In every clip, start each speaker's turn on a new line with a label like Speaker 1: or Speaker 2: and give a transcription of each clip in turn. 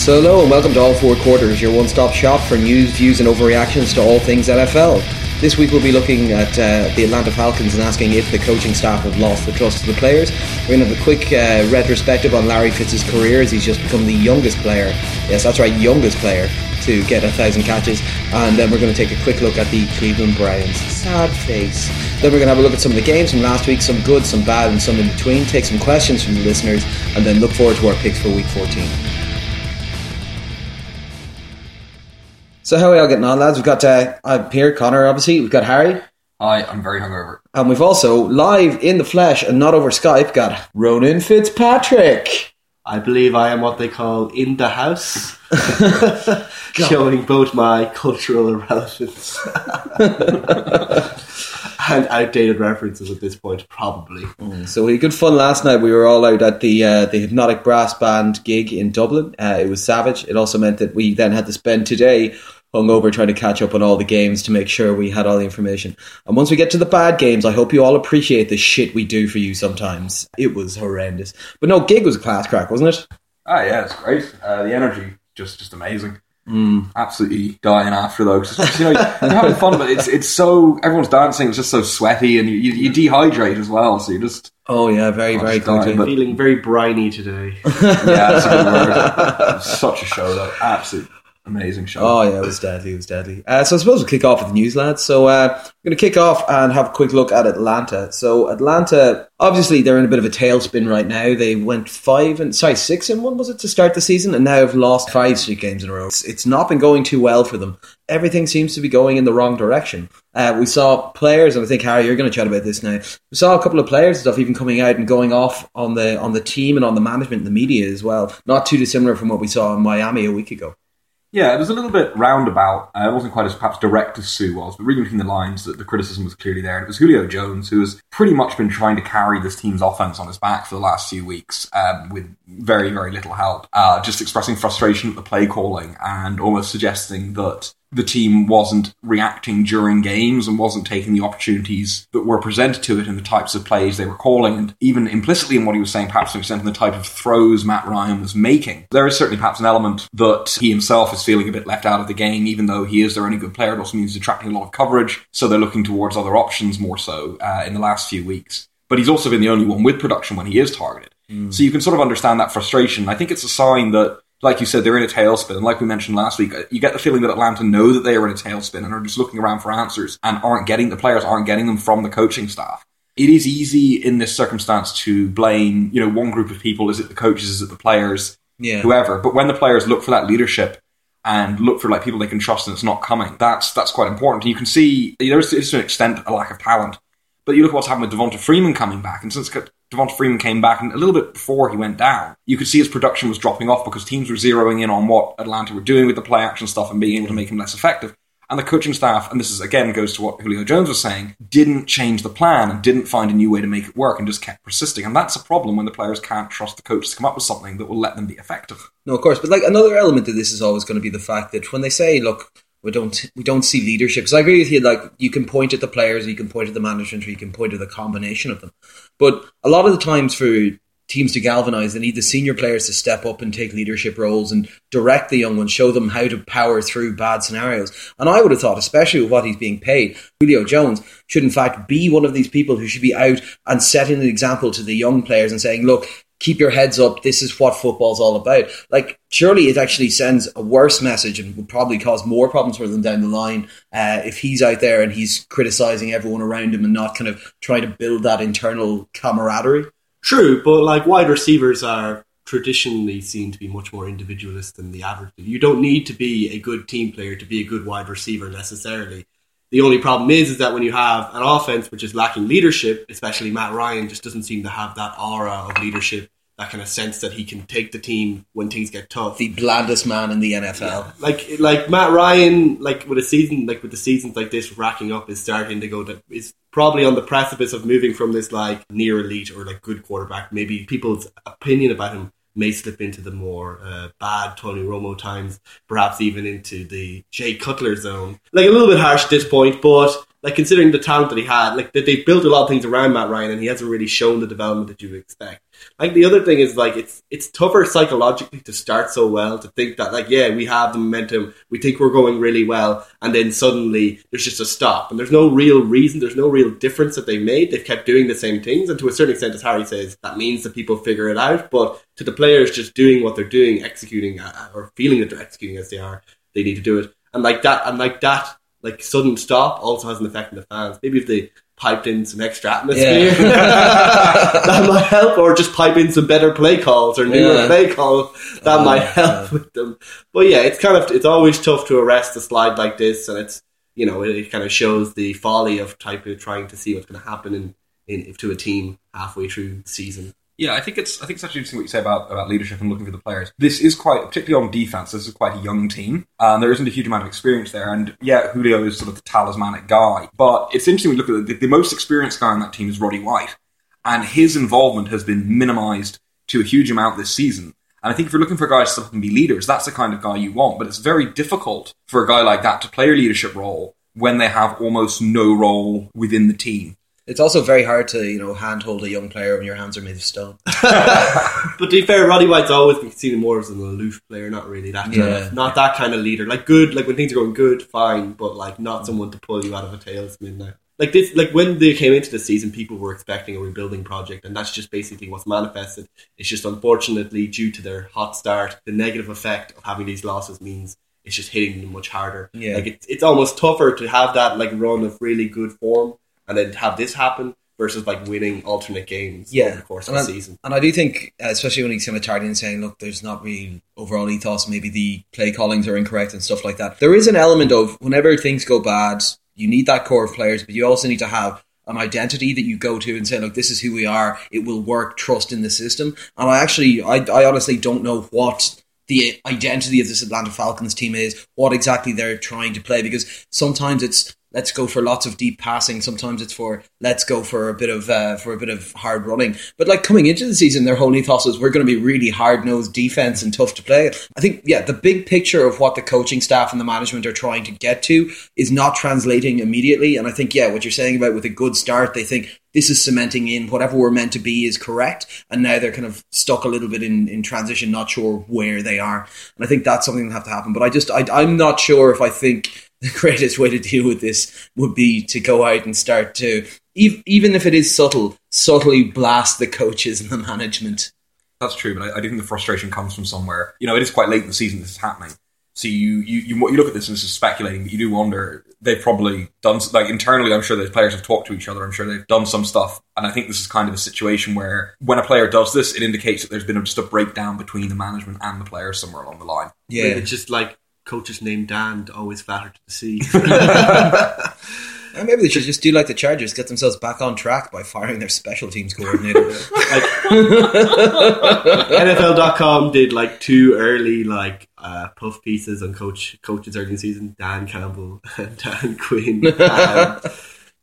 Speaker 1: So hello and welcome to All Four Quarters, your one-stop shop for news, views and overreactions to all things NFL. This week we'll be looking at uh, the Atlanta Falcons and asking if the coaching staff have lost the trust of the players. We're going to have a quick uh, retrospective on Larry Fitz's career as he's just become the youngest player, yes that's right, youngest player to get a thousand catches. And then we're going to take a quick look at the Cleveland Browns. Sad face. Then we're going to have a look at some of the games from last week, some good, some bad and some in between, take some questions from the listeners and then look forward to our picks for week 14. So how are we all getting on, lads? We've got uh, I'm here, Connor. Obviously, we've got Harry,
Speaker 2: Hi, I'm very hungover.
Speaker 1: and we've also live in the flesh and not over Skype got Ronan Fitzpatrick.
Speaker 3: I believe I am what they call in the house, showing both my cultural irrelevance and outdated references at this point, probably.
Speaker 1: So we had good fun last night. We were all out at the uh, the Hypnotic Brass Band gig in Dublin. Uh, it was savage. It also meant that we then had to spend today hungover trying to catch up on all the games to make sure we had all the information. And once we get to the bad games, I hope you all appreciate the shit we do for you sometimes. It was horrendous. But no, gig was a class crack, wasn't it?
Speaker 2: Ah, yeah, it's great. Uh, the energy just just amazing. Absolutely dying after though. 'cause it's- you know, you're having fun, but it's it's so everyone's dancing. It's just so sweaty, and you, you, you dehydrate as well. So you just
Speaker 1: Oh yeah, very
Speaker 2: Oh,
Speaker 1: very
Speaker 2: it's dying,
Speaker 1: quickly.
Speaker 2: but-
Speaker 3: Feeling very briny today.
Speaker 2: yeah, it's a good word. Such a show though. Absolute amazing show.
Speaker 1: Oh yeah, it was deadly. It was deadly. Uh, so I suppose we'll kick off with the news, lads. So uh, we're going to kick off and have a quick look at Atlanta. So Atlanta, obviously, they're in a bit of a tailspin right now. They went five and sorry six and one was it to start the season, and now have lost five straight games in a row. It's, it's not been going too well for them. Everything seems to be going in the wrong direction. Uh, we saw players, and I think Harry, you're going to chat about this now. We saw a couple of players and stuff even coming out and going off on the on the team and on the management and the media as well. Not too dissimilar from what we saw in Miami a week ago.
Speaker 2: Yeah, it was a little bit roundabout. Uh, it wasn't quite as perhaps direct as Suh was, but reading between the lines, that the criticism was clearly there. And it was Julio Jones who has pretty much been trying to carry this team's offense on his back for the last few weeks um, with very, very little help. Uh, just expressing frustration at the play calling and almost suggesting that the team wasn't reacting during games and wasn't taking the opportunities that were presented to it in the types of plays they were calling, and even implicitly in what he was saying, perhaps to an extent in the type of throws Matt Ryan was making. There is certainly perhaps an element that he himself is feeling a bit left out of the game, even though he is their only good player. It also means he's attracting a lot of coverage, so they're looking towards other options more so uh, in the last few weeks. But he's also been the only one with production when he is targeted. So you can sort of understand that frustration. I think it's a sign that like you said, they're in a tailspin. And like we mentioned last week, uh, you get the feeling that Atlanta know that they are in a tailspin and are just looking around for answers and aren't getting the players aren't getting them from the coaching staff. It is easy in this circumstance to blame, you know, one group of people. Is it the coaches? Is it the players?
Speaker 1: Yeah.
Speaker 2: Whoever. But when the players look for that leadership and look for like people they can trust and it's not coming, that's that's quite important. And you can see there's to an extent a lack of talent. But you look at what's happened with Devonta Freeman coming back, and since Devonta Freeman came back, and a little bit before he went down, you could see his production was dropping off because teams were zeroing in on what Atlanta were doing with the play action stuff and being able to make him less effective. And the coaching staff, and this is again goes to what Julio Jones was saying, didn't change the plan and didn't find a new way to make it work and just kept persisting. And that's a problem when the players can't trust the coach to come up with something that will let them be effective.
Speaker 1: No, of course, but like another element of this is always going to be the fact that when they say, "Look, we don't we don't see leadership," because I agree with you. Like you can point at the players, you can point at the management, or you can point at the combination of them. But a lot of the times for teams to galvanize, they need the senior players to step up and take leadership roles and direct the young ones, show them how to power through bad scenarios. And I would have thought, especially with what he's being paid, Julio Jones should in fact be one of these people who should be out and setting an example to the young players and saying, "Look." Keep your heads up. This is what football's all about. Like, surely it actually sends a worse message and would probably cause more problems for them down the line uh, if he's out there and he's criticizing everyone around him and not kind of trying to build that internal camaraderie.
Speaker 3: True, but like wide receivers are traditionally seen to be much more individualist than the average. You don't need to be a good team player to be a good wide receiver necessarily. The only problem is, is that when you have an offense which is lacking leadership, especially Matt Ryan, just doesn't seem to have that aura of leadership, that kind of sense that he can take the team when things get tough.
Speaker 1: The blandest man in the NFL.
Speaker 3: like like Matt Ryan, like with a season like with the seasons like this racking up, is starting to go That is probably on the precipice of moving from this like near elite or like good quarterback. Maybe people's opinion about him may slip into the more uh, bad Tony Romo times, perhaps even into the Jay Cutler zone. Like a little bit harsh at this point, but like considering the talent that he had, like that they built a lot of things around Matt Ryan, and he hasn't really shown the development that you would expect. Like the other thing is like it's it's tougher psychologically to start so well to think that like yeah we have the momentum, we think we're going really well, and then suddenly there's just a stop, and there's no real reason, there's no real difference that they made. They've kept doing the same things, and to a certain extent, as Harry says, that means that people figure it out. But to the players just doing what they're doing, executing uh, or feeling that they're executing as they are, they need to do it, and like that, and like that like sudden stop also has an effect on the fans. Maybe if they piped in some extra atmosphere,
Speaker 1: Yeah.
Speaker 3: that might help, or just pipe in some better play calls or newer
Speaker 1: Yeah.
Speaker 3: play calls. That
Speaker 1: Oh,
Speaker 3: might help with them. But yeah, it's kind of it's always tough to arrest a slide like this, and it's you know it, it kind of shows the folly of type of trying to see what's going to happen in, in to a team halfway through the season.
Speaker 2: Yeah, I think it's I think it's actually interesting what you say about, about leadership and looking for the players. This is quite particularly on defense. This is quite a young team, and there isn't a huge amount of experience there. And yeah, Julio is sort of the talismanic guy, but it's interesting. We look at the, the most experienced guy on that team is Roddy White, and his involvement has been minimised to a huge amount this season. And I think if you're looking for guys can be leaders, that's the kind of guy you want. But it's very difficult for a guy like that to play a leadership role when they have almost no role within the team.
Speaker 1: It's also very hard to, you know, handhold a young player when your hands are made of stone.
Speaker 3: But to be fair, Roddy White's always been seen more as an aloof player, not really that kind
Speaker 1: Yeah.
Speaker 3: of, not that kind of leader. Like good, like when things are going good, fine, but like not someone to pull you out of a tailspin now. Like this, like when they came into the season, people were expecting a rebuilding project, and that's just basically what's manifested. It's just unfortunately due to their hot start, the negative effect of having these losses means it's just hitting them much harder.
Speaker 1: Yeah.
Speaker 3: Like it's it's almost tougher to have that like run of really good form and then have this happen versus like winning alternate games
Speaker 1: Yeah.
Speaker 3: over the course of
Speaker 1: And
Speaker 3: the
Speaker 1: I-
Speaker 3: season.
Speaker 1: And I do think, uh, especially when he's kind of targeting and saying, look, there's not really overall ethos, maybe the play callings are incorrect and stuff like that. There is an element of whenever things go bad, you need that core of players, but you also need to have an identity that you go to and say, look, this is who we are. It will work. Trust in the system. And I actually, I, I honestly don't know what the identity of this Atlanta Falcons team is, what exactly they're trying to play, because sometimes it's let's go for lots of deep passing. Sometimes it's for let's go for a bit of uh, for a bit of hard running. But like coming into the season, their whole ethos is we're going to be really hard nosed defense and tough to play. I think yeah, the big picture of what the coaching staff and the management are trying to get to is not translating immediately. And I think yeah, what you're saying about with a good start, they think this is cementing in whatever we're meant to be is correct. And now they're kind of stuck a little bit in, in transition, not sure where they are. And I think that's something that have to happen. But I just I, I'm not sure if I think the greatest way to deal with this would be to go out and start to ev- even if it is subtle, subtly blast the coaches and the management.
Speaker 2: That's true, but I, I do think the frustration comes from somewhere. You know, it is quite late in the season this is happening. So you, you, you, you look at this and this is speculating, but you do wonder they've probably done like internally. I'm sure those players have talked to each other. I'm sure they've done some stuff, and I think this is kind of a situation where when a player does this, it indicates that there's been just a breakdown between the management and the players somewhere along the line.
Speaker 1: Yeah,
Speaker 3: It's just like coaches named Dan always flattered to see.
Speaker 1: and maybe they should just do like the Chargers, get themselves back on track by firing their special teams coordinator.
Speaker 3: like NFL.com did like two early like uh, puff pieces on coach coaches early in the season. Dan Campbell and Dan Quinn. Um,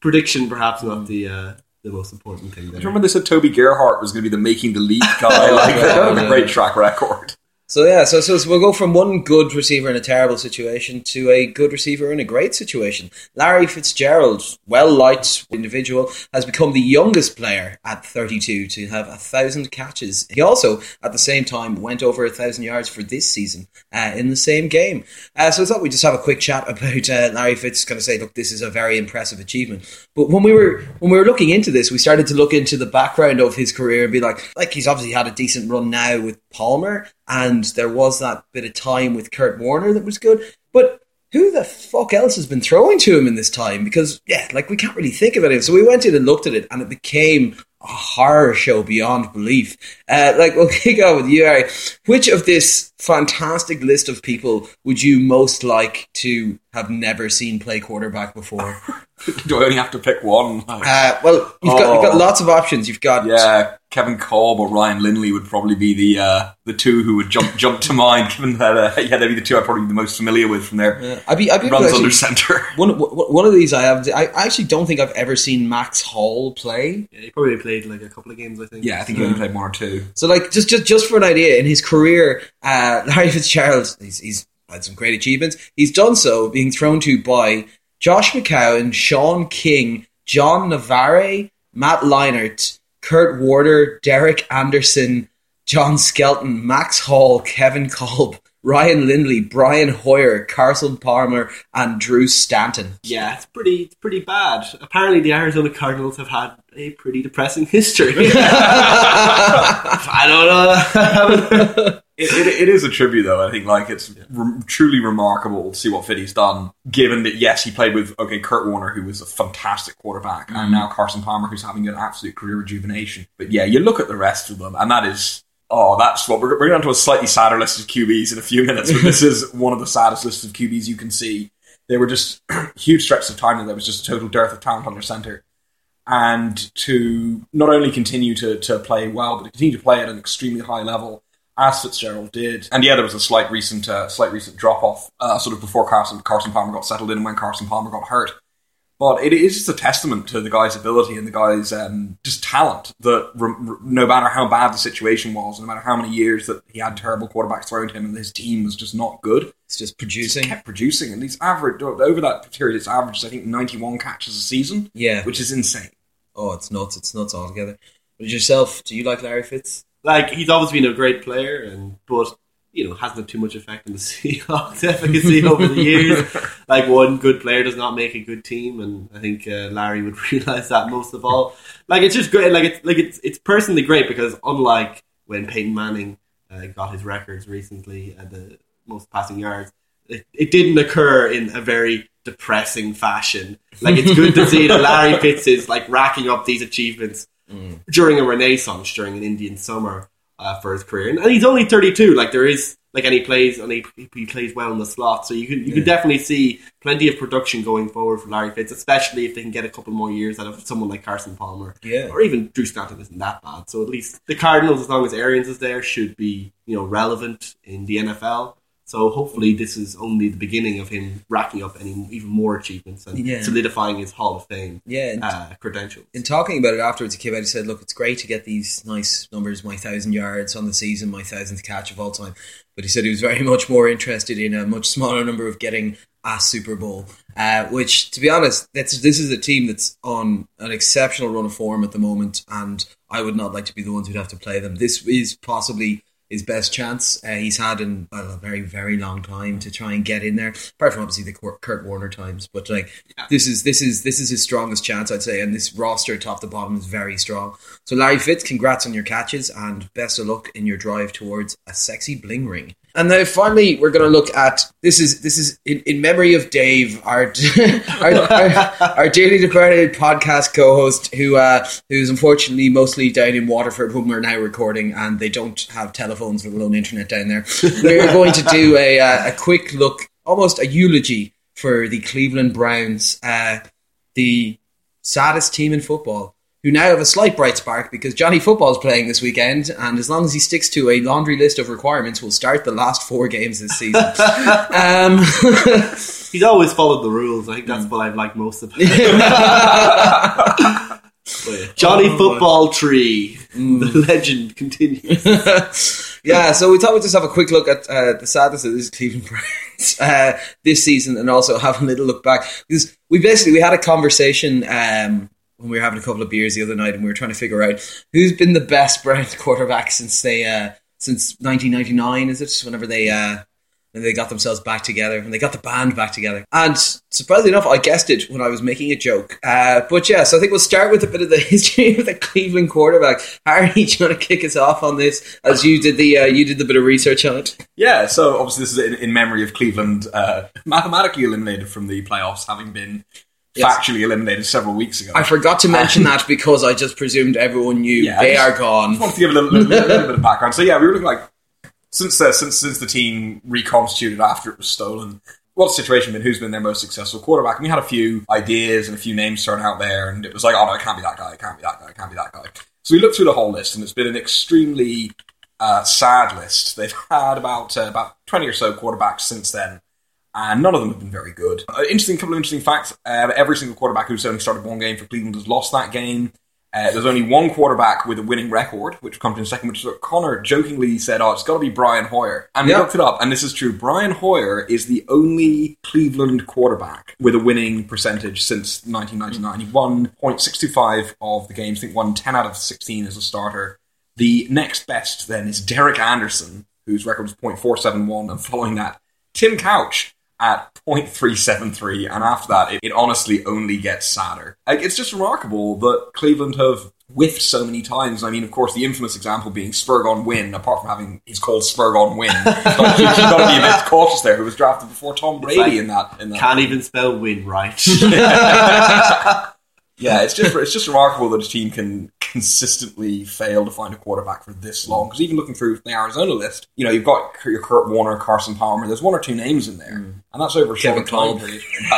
Speaker 3: prediction, perhaps not the uh, the most important thing.
Speaker 2: Do
Speaker 3: There.
Speaker 2: you remember they said Toby Gerhart was going to be the making the league guy? like,
Speaker 1: Yeah.
Speaker 2: a great track record.
Speaker 1: So yeah, so, so we'll go from one good receiver in a terrible situation to a good receiver in a great situation. Larry Fitzgerald, well liked individual, has become the youngest player at 32 to have a thousand catches. He also, at the same time, went over a thousand yards for this season uh, in the same game. Uh, so I thought we'd just have a quick chat about uh, Larry Fitz. Kind of say, look, this is a very impressive achievement. But when we were when we were looking into this, we started to look into the background of his career and be like, like he's obviously had a decent run now with Palmer, and there was that bit of time with Kurt Warner that was good. But who the fuck else has been throwing to him in this time? Because yeah, like we can't really think of it. So we went in and looked at it, and it became a horror show beyond belief. Uh, like we'll kick off with you, Harry. Which of this fantastic list of people would you most like to have never seen play quarterback before?
Speaker 2: Do I only have to pick one?
Speaker 1: Uh, well, you've got you've got
Speaker 2: Oh.
Speaker 1: lots of options. You've got
Speaker 2: Yeah, Kevin Kolb or Ryan Lindley would probably be the uh, the two who would jump jump to mind, given that uh, yeah, they'd be the two I'd probably be the most familiar with from their
Speaker 1: Yeah. I'd be I'd be
Speaker 2: runs
Speaker 1: actually-
Speaker 2: under center.
Speaker 1: One, one one of these I have. I actually don't think I've ever seen Max Hall play.
Speaker 3: Yeah, he probably played like a couple of games. I think.
Speaker 2: Yeah, I think he only played one or two.
Speaker 1: So, like, just just just for an idea, in his career, uh, Larry Fitzgerald, he's, he's had some great achievements. He's done so being thrown to by Josh McCown, Shaun King, John Navarre, Matt Leinart, Kurt Warner, Derek Anderson, John Skelton, Max Hall, Kevin Kolb, Ryan Lindley, Brian Hoyer, Carson Palmer, and Drew Stanton.
Speaker 3: Yeah, it's pretty it's pretty bad. Apparently, the Arizona Cardinals have had a pretty depressing history. I don't know.
Speaker 2: It, it, it is a tribute, though. I think like it's re- truly remarkable to see what Fitty's done. Given that, yes, he played with okay Kurt Warner, who was a fantastic quarterback, and mm-hmm. now Carson Palmer, who's having an absolute career rejuvenation. But yeah, you look at the rest of them, and that is oh, that's what we're, we're going to a slightly sadder list of QBs in a few minutes. But this is one of the saddest lists of QBs you can see. There were just huge stretches of time that there was just a total dearth of talent on their center. And to not only continue to, to play well, but to continue to play at an extremely high level, as Fitzgerald did. And yeah, there was a slight recent uh, slight recent drop off, uh, sort of before Carson Carson Palmer got settled in, and when Carson Palmer got hurt. But it is just a testament to the guy's ability and the guy's um, just talent that re- re- no matter how bad the situation was, no matter how many years that he had terrible quarterbacks thrown to him and his team was just not good,
Speaker 1: It's just producing.
Speaker 2: kept producing. And he's average over that period, it's averaged I think ninety one catches a season,
Speaker 1: Yeah.
Speaker 2: which is insane.
Speaker 1: Oh, it's nuts. It's nuts altogether. But yourself, do you like Larry Fitz?
Speaker 3: Like he's always been a great player, and but you know hasn't had too much effect on the Seahawks efficacy over the years. Like one good player does not make a good team, and I think uh, Larry would realize that most of all. Like it's just great. Like it's like it's it's personally great because unlike when Peyton Manning uh, got his records recently at the most passing yards, it, it didn't occur in a very depressing fashion. Like it's good to see that Larry Fitz is like racking up these achievements during a renaissance during an Indian summer uh, for his career, and, and he's only thirty two. Like there is like, and he plays and he, he plays well in the slot, so you can you can definitely see plenty of production going forward for Larry Fitz, especially if they can get a couple more years out of someone like Carson Palmer,
Speaker 1: Yeah.
Speaker 3: or even Drew Stanton isn't that bad. So at least the Cardinals, as long as Arians is there, should be you know relevant in the NFL. So hopefully this is only the beginning of him racking up any even more achievements and
Speaker 1: Yeah.
Speaker 3: solidifying his Hall of Fame
Speaker 1: Yeah. And
Speaker 3: uh, credentials.
Speaker 1: in talking about it afterwards, he came out and said, "Look, it's great to get these nice numbers, my thousand yards on the season, my thousandth catch of all time." But he said he was very much more interested in a much smaller number of getting a Super Bowl. Uh, which, to be honest, that's this is a team that's on an exceptional run of form at the moment, and I would not like to be the ones who'd have to play them. This is possibly his best chance uh, he's had in well, a very very long time to try and get in there. Apart from obviously the Kurt Kurt Warner times, but like this is this is this is his strongest chance, I'd say. And this roster, top to bottom, is very strong. So Larry Fitz, congrats on your catches and best of luck in your drive towards a sexy bling ring. And now finally, we're going to look at this is this is in, in memory of Dave, our our, our, our dearly departed podcast co-host, who uh, who's unfortunately mostly down in Waterford when we're now recording, and they don't have telephones, let alone internet down there. We're going to do a uh, a quick look, almost a eulogy for the Cleveland Browns, uh, the saddest team in football. Who now have a slight bright spark because Johnny Football's playing this weekend, and as long as he sticks to a laundry list of requirements, we'll start the last four games this season. um,
Speaker 3: He's always followed the rules. I think that's what I've liked most about him. Johnny Football Tree. The legend continues.
Speaker 1: yeah, so we thought we'd just have a quick look at uh, the sadness of this Cleveland Browns uh, this season, and also have a little look back because we basically we had a conversation um, when we were having a couple of beers the other night, and we were trying to figure out who's been the best Browns quarterback since they uh, since 1999. Is it whenever they uh, when they got themselves back together and they got the band back together? And surprisingly enough, I guessed it when I was making a joke. Uh, but yeah, so I think we'll start with a bit of the history of the Cleveland quarterback. Harry, do you want to kick us off on this as you did the uh, you did the bit of research on it?
Speaker 2: Yeah, so obviously this is in, in memory of Cleveland uh, mathematically eliminated from the playoffs, having been
Speaker 1: Yes.
Speaker 2: factually eliminated several weeks ago.
Speaker 1: I forgot to mention that because I just presumed everyone knew
Speaker 2: Yeah,
Speaker 1: they
Speaker 2: just-
Speaker 1: are
Speaker 2: I
Speaker 1: gone.
Speaker 2: just wanted to give a little, little, little bit of background. So yeah, we were looking like since uh, since since the team reconstituted after it was stolen. What's the situation been? Who's been their most successful quarterback? And we had a few ideas and a few names thrown out there, and it was like, oh no, it can't be that guy. It can't be that guy. It can't be that guy. So we looked through the whole list, and it's been an extremely uh, sad list. They've had about uh, about twenty or so quarterbacks since then, and none of them have been very good. Uh, interesting couple of interesting facts. Uh, every single quarterback who's only started one game for Cleveland has lost that game. Uh, there's only one quarterback with a winning record, which comes in second, which is what Connor jokingly said, oh, it's got to be Brian Hoyer. And we
Speaker 1: Yeah.
Speaker 2: looked it up, and this is true. Brian Hoyer is the only Cleveland quarterback with a winning percentage since 1999. He won 0.625 of the games, I think won 10 out of 16 as a starter. The next best then is Derek Anderson, whose record was 0.471, and following that, Tim Couch at 0.373, and after that, it, it honestly only gets sadder. Like, it's just remarkable that Cleveland have whiffed so many times. I mean, of course, the infamous example being Spergon Wynn, apart from having he's called Spergon Wynn. but you've got to be a bit cautious there, who was drafted before Tom Brady
Speaker 3: like-
Speaker 2: in that. In that
Speaker 3: Can't even spell win right.
Speaker 2: yeah, it's just it's just remarkable that a team can consistently fail to find a quarterback for this long. Because even looking through the Arizona list, you know, you've got your Kurt Warner, Carson Palmer. There's one or two names in there, mm. and that's over a
Speaker 1: Kevin
Speaker 2: short time period.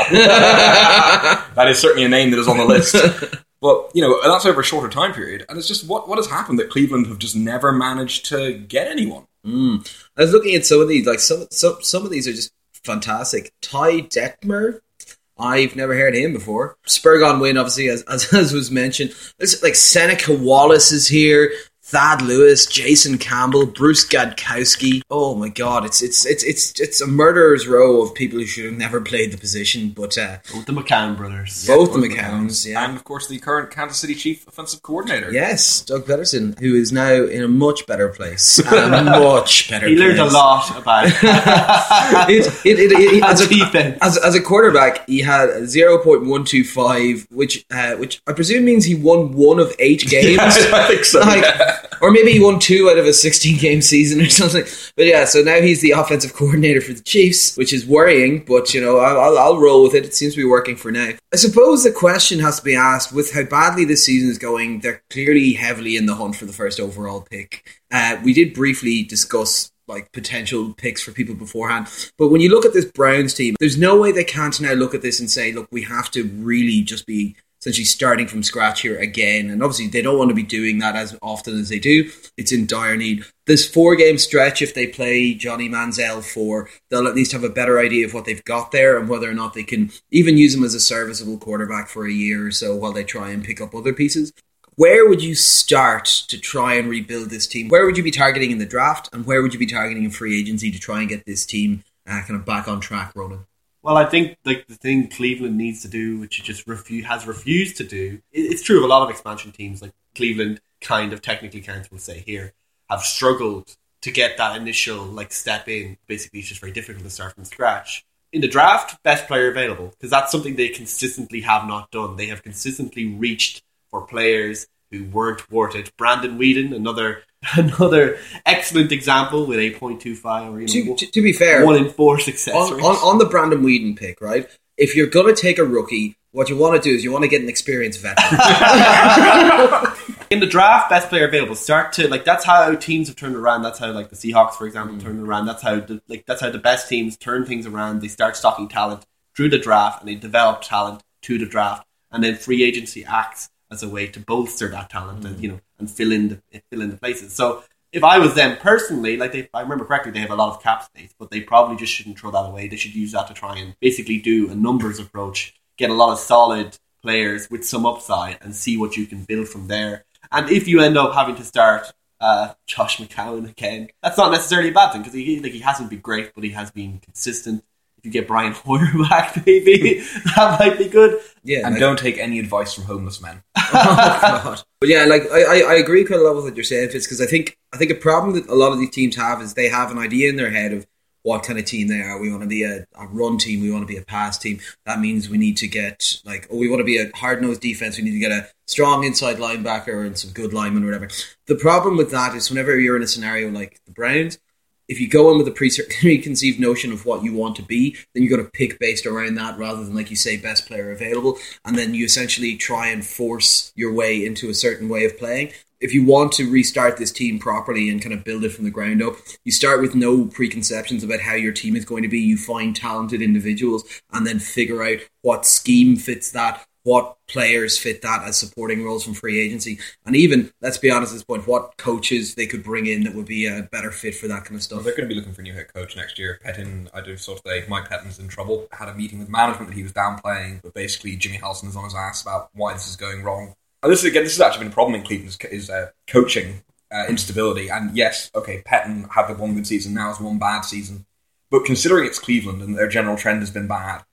Speaker 2: that is certainly a name that is on the list. But you know, that's over a shorter time period, and it's just what what has happened that Cleveland have just never managed to get anyone. Mm.
Speaker 1: I was looking at some of these, like some some some of these are just fantastic. Ty Detmer, I've never heard him before. Spergon Wynn, obviously, as, as as was mentioned. There's like Seneca Wallace is here. Thad Lewis, Jason Campbell, Bruce Gradkowski. Oh my God! It's it's it's it's it's a murderer's row of people who should have never played the position. But uh,
Speaker 3: With the McCown brothers.
Speaker 1: both the
Speaker 2: Both
Speaker 1: McCowns, yeah,
Speaker 2: and of course the current Kansas City Chief offensive coordinator.
Speaker 1: yes, Doug Pederson, who is now in a much better place, and a much better.
Speaker 3: He learned a lot about
Speaker 1: It, it, it, it, as, a,
Speaker 3: defense.
Speaker 1: as, as a quarterback, he had 0.125, which uh, which I presume means he won one of eight games.
Speaker 2: I think so.
Speaker 1: Like,
Speaker 2: yeah.
Speaker 1: Or maybe he won two out of a 16 game season or something. But yeah, so now he's the offensive coordinator for the Chiefs, which is worrying, but you know, I'll, I'll, roll with it. It seems to be working for now. I suppose the question has to be asked with how badly this season is going, they're clearly heavily in the hunt for the first overall pick. Uh, we did briefly discuss like potential picks for people beforehand. But when you look at this Browns team, there's no way they can't now look at this and say, look, we have to really just be essentially starting from scratch here again. And obviously, they don't want to be doing that as often as they do. It's in dire need. This four game stretch, if they play Johnny Manziel for, they'll at least have a better idea of what they've got there and whether or not they can even use him as a serviceable quarterback for a year or so while they try and pick up other pieces. Where would you start to try and rebuild this team? Where would you be targeting in the draft, and where would you be targeting in free agency to try and get this team uh, kind of back on track rolling?
Speaker 3: Well, I think like the thing Cleveland needs to do, which it just refu- has refused to do, it's true of a lot of expansion teams. Like Cleveland, kind of technically counts, we'll say here, have struggled to get that initial like step in. Basically, it's just very difficult to start from scratch. In the draft, best player available because that's something they consistently have not done. They have consistently reached for players who weren't worth it. Brandon Weeden, another another excellent example with a point two five or you know
Speaker 1: To, to, to be fair,
Speaker 3: one in four success
Speaker 1: on, on, on the Brandon Weeden pick, right? If you're going to take a rookie, what you want to do is you want to get an experienced veteran.
Speaker 3: in the draft, best player available. Start to like that's how teams have turned around. That's how like the Seahawks, for example, mm. turned around. That's how the, like that's how the best teams turn things around. They start stocking talent through the draft, and they develop talent to the draft, and then free agency acts as a way to bolster that talent and you know and fill in the fill in the places. So. If I was them personally, like they, I remember correctly, they have a lot of cap space, but they probably just shouldn't throw that away. They should use that to try and basically do a numbers approach, get a lot of solid players with some upside, and see what you can build from there. And if you end up having to start uh, Josh McCown again, that's not necessarily a bad thing because he like he hasn't been great, but he has been consistent. If you get Brian Hoyer back, maybe that might be good.
Speaker 1: yeah,
Speaker 2: And
Speaker 1: like-
Speaker 2: don't take any advice from homeless men.
Speaker 1: oh god. But yeah, like I, I, I agree quite a lot with what you're saying, Fitz, because I think I think a problem that a lot of these teams have is they have an idea in their head of what kind of team they are. We want to be a, a run team. We want to be a pass team. That means we need to get like, oh, we want to be a hard nosed defense. We need to get a strong inside linebacker and some good linemen or whatever. The problem with that is whenever you're in a scenario like the Browns, if you go in with a preconceived notion of what you want to be, then you got to pick based around that rather than, like you say, best player available. And then you essentially try and force your way into a certain way of playing. If you want to restart this team properly and kind of build it from the ground up, you start with no preconceptions about how your team is going to be. You find talented individuals and then figure out what scheme fits that, what players fit that as supporting roles from free agency, and even let's be honest at this point, what coaches they could bring in that would be a better fit for that kind of stuff.
Speaker 2: They're going to be looking for a new head coach next year. Pettine, I do sort of say Mike Pettine's in trouble. Had a meeting with management that he was downplaying, but basically Jimmy Haslam is on his ass about why this is going wrong. And this is again, this has actually been a problem in Cleveland is, is uh, coaching uh, instability. And yes, okay, Pettine had the one good season, now has one bad season. But considering it's Cleveland and their general trend has been bad,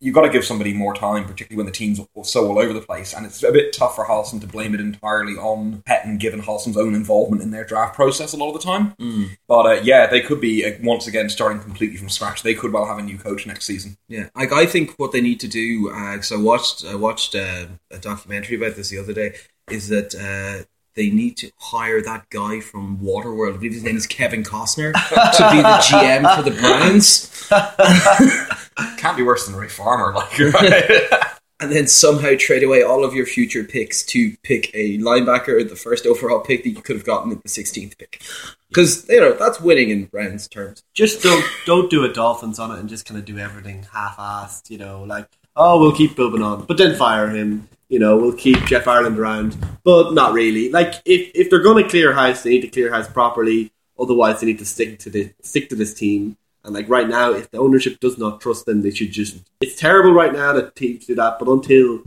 Speaker 2: you've got to give somebody more time, particularly when the team's so all over the place. And it's a bit tough for Haralson to blame it entirely on Pettine, given Haralson's own involvement in their draft process a lot of the time.
Speaker 1: Mm.
Speaker 2: But uh, yeah, they could be uh, once again starting completely from scratch. They could well have a new coach next season.
Speaker 1: Yeah, like I think what they need to do. Uh, so I watched I watched uh, a documentary about this the other day. Is that uh, they need to hire that guy from Waterworld. I believe his name is Kevin Costner to be the GM for the Browns.
Speaker 2: Can't be worse than Ray Farmer, like right?
Speaker 1: and then somehow trade away all of your future picks to pick a linebacker, the first overall pick that you could have gotten at the 16th pick. Because you know that's winning in Browns terms.
Speaker 3: Just don't don't do a Dolphins on it and just kind of do everything half-assed. You know, like oh we'll keep building on, but then fire him. You know, we'll keep Jeff Ireland around, but not really. Like if if they're going to clear house, they need to clear house properly. Otherwise, they need to stick to the stick to this team. And like right now, if the ownership does not trust them, they should just. It's terrible right now that teams do that, but until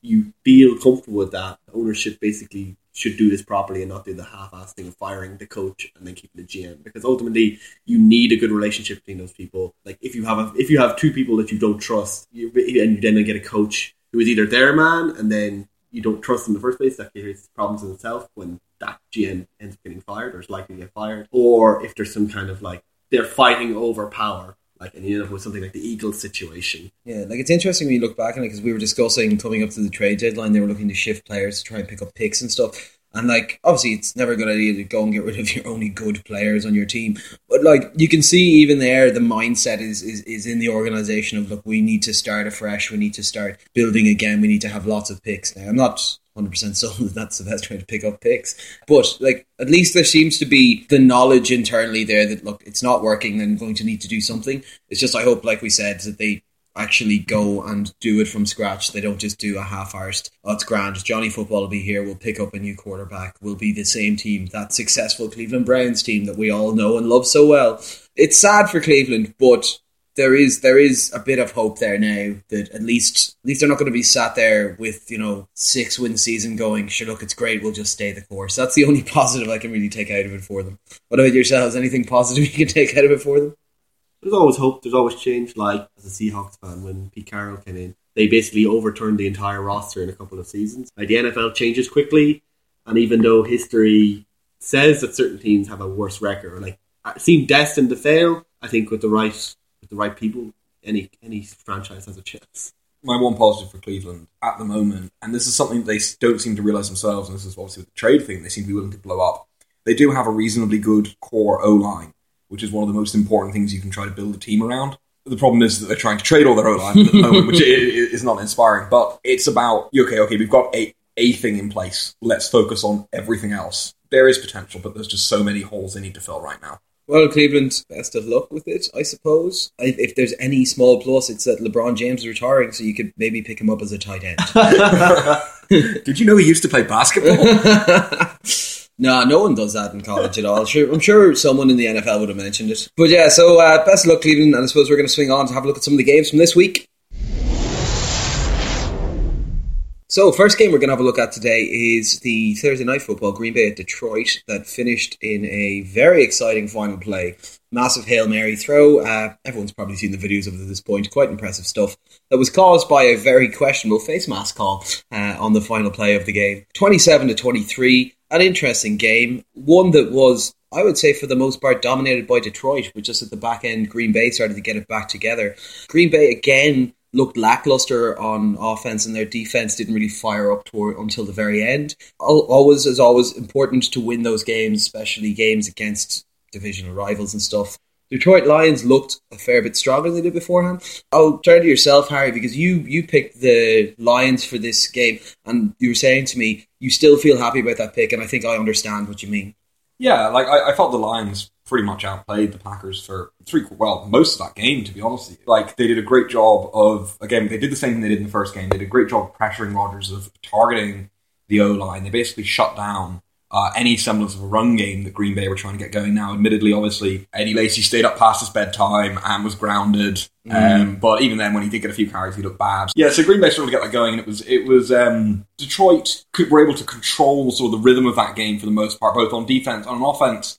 Speaker 3: you feel comfortable with that, ownership basically should do this properly and not do the half-ass thing of firing the coach and then keeping the GM. Because ultimately, you need a good relationship between those people. Like if you have a, if you have two people that you don't trust, you, and you then get a coach who is either their man and then you don't trust in the first place, that creates problems in itself when that GM ends up getting fired or is likely to get fired, or if there's some kind of like they're fighting over power. Like, and you end up with something like the Eagles situation.
Speaker 1: Yeah, like it's interesting when you look back on it because we were discussing coming up to the trade deadline, they were looking to shift players to try and pick up picks and stuff. And like, obviously, it's never a good idea to go and get rid of your only good players on your team. But like, you can see even there, the mindset is is, is in the organization of look, we need to start afresh. We need to start building again. We need to have lots of picks now. I'm not 100% sold that that's the best way to pick up picks. But, like, at least there seems to be the knowledge internally there that, look, it's not working and going to need to do something. It's just, I hope, like we said, that they actually go and do it from scratch. They don't just do a half-arsed, oh, it's grand, Johnny Football will be here, we'll pick up a new quarterback, we'll be the same team, that successful Cleveland Browns team that we all know and love so well. It's sad for Cleveland, but there is there is a bit of hope there now that at least at least they're not going to be sat there with you know six win season going. Sure, look, it's great. We'll just stay the course. That's the only positive I can really take out of it for them. What about yourselves? Anything positive you can take out of it for them?
Speaker 3: There's always hope. There's always change. Like as a Seahawks fan, when Pete Carroll came in, they basically overturned the entire roster in a couple of seasons. Like the NFL changes quickly, and even though history says that certain teams have a worse record, like uh, seem destined to fail, I think with the right with the right people, any any franchise has a chance.
Speaker 2: My one positive for Cleveland at the moment, and this is something they don't seem to realize themselves, and this is obviously with the trade thing, they seem to be willing to blow up. They do have a reasonably good core O line, which is one of the most important things you can try to build a team around. The problem is that they're trying to trade all their O line at the moment, which is not inspiring. But it's about okay, okay, we've got a a thing in place. Let's focus on everything else. There is potential, but there's just so many holes they need to fill right now.
Speaker 1: Well, Cleveland, best of luck with it, I suppose. If there's any small plus, it's that LeBron James is retiring, so you could maybe pick him up as a tight end.
Speaker 2: Did you know he used to play basketball?
Speaker 1: no, no one does that in college at all. Sure, I'm sure someone in the NFL would have mentioned it. But yeah, so uh, best of luck, Cleveland, and I suppose we're going to swing on to have a look at some of the games from this week. So, first game we're going to have a look at today is the Thursday night football Green Bay at Detroit that finished in a very exciting final play. Massive Hail Mary throw. Uh, everyone's probably seen the videos of it at this point. Quite impressive stuff. That was caused by a very questionable face mask call uh, on the final play of the game. 27 to 23. An interesting game. One that was I would say for the most part dominated by Detroit, but just at the back end, Green Bay started to get it back together. Green Bay again looked lackluster on offense and their defense didn't really fire up toward until the very end. Always as always important to win those games, especially games against divisional rivals and stuff. Detroit Lions looked a fair bit stronger than they did beforehand. I'll turn to yourself, Harry, because you you picked the Lions for this game, and you were saying to me you still feel happy about that pick, and I think I understand what you mean.
Speaker 2: Yeah, like I, I felt the Lions pretty much outplayed the Packers for three well most of that game. To be honest, like they did a great job of again they did the same thing they did in the first game. They did a great job of pressuring Rodgers of targeting the O line. They basically shut down uh, any semblance of a run game that Green Bay were trying to get going now. Admittedly, obviously, Eddie Lacy stayed up past his bedtime and was grounded. Um, but even then, when he did get a few carries, he looked bad. Yeah, so Green Bay struggled to get that going, and it was it was um, Detroit could, were able to control sort of the rhythm of that game for the most part, both on defense and on offense.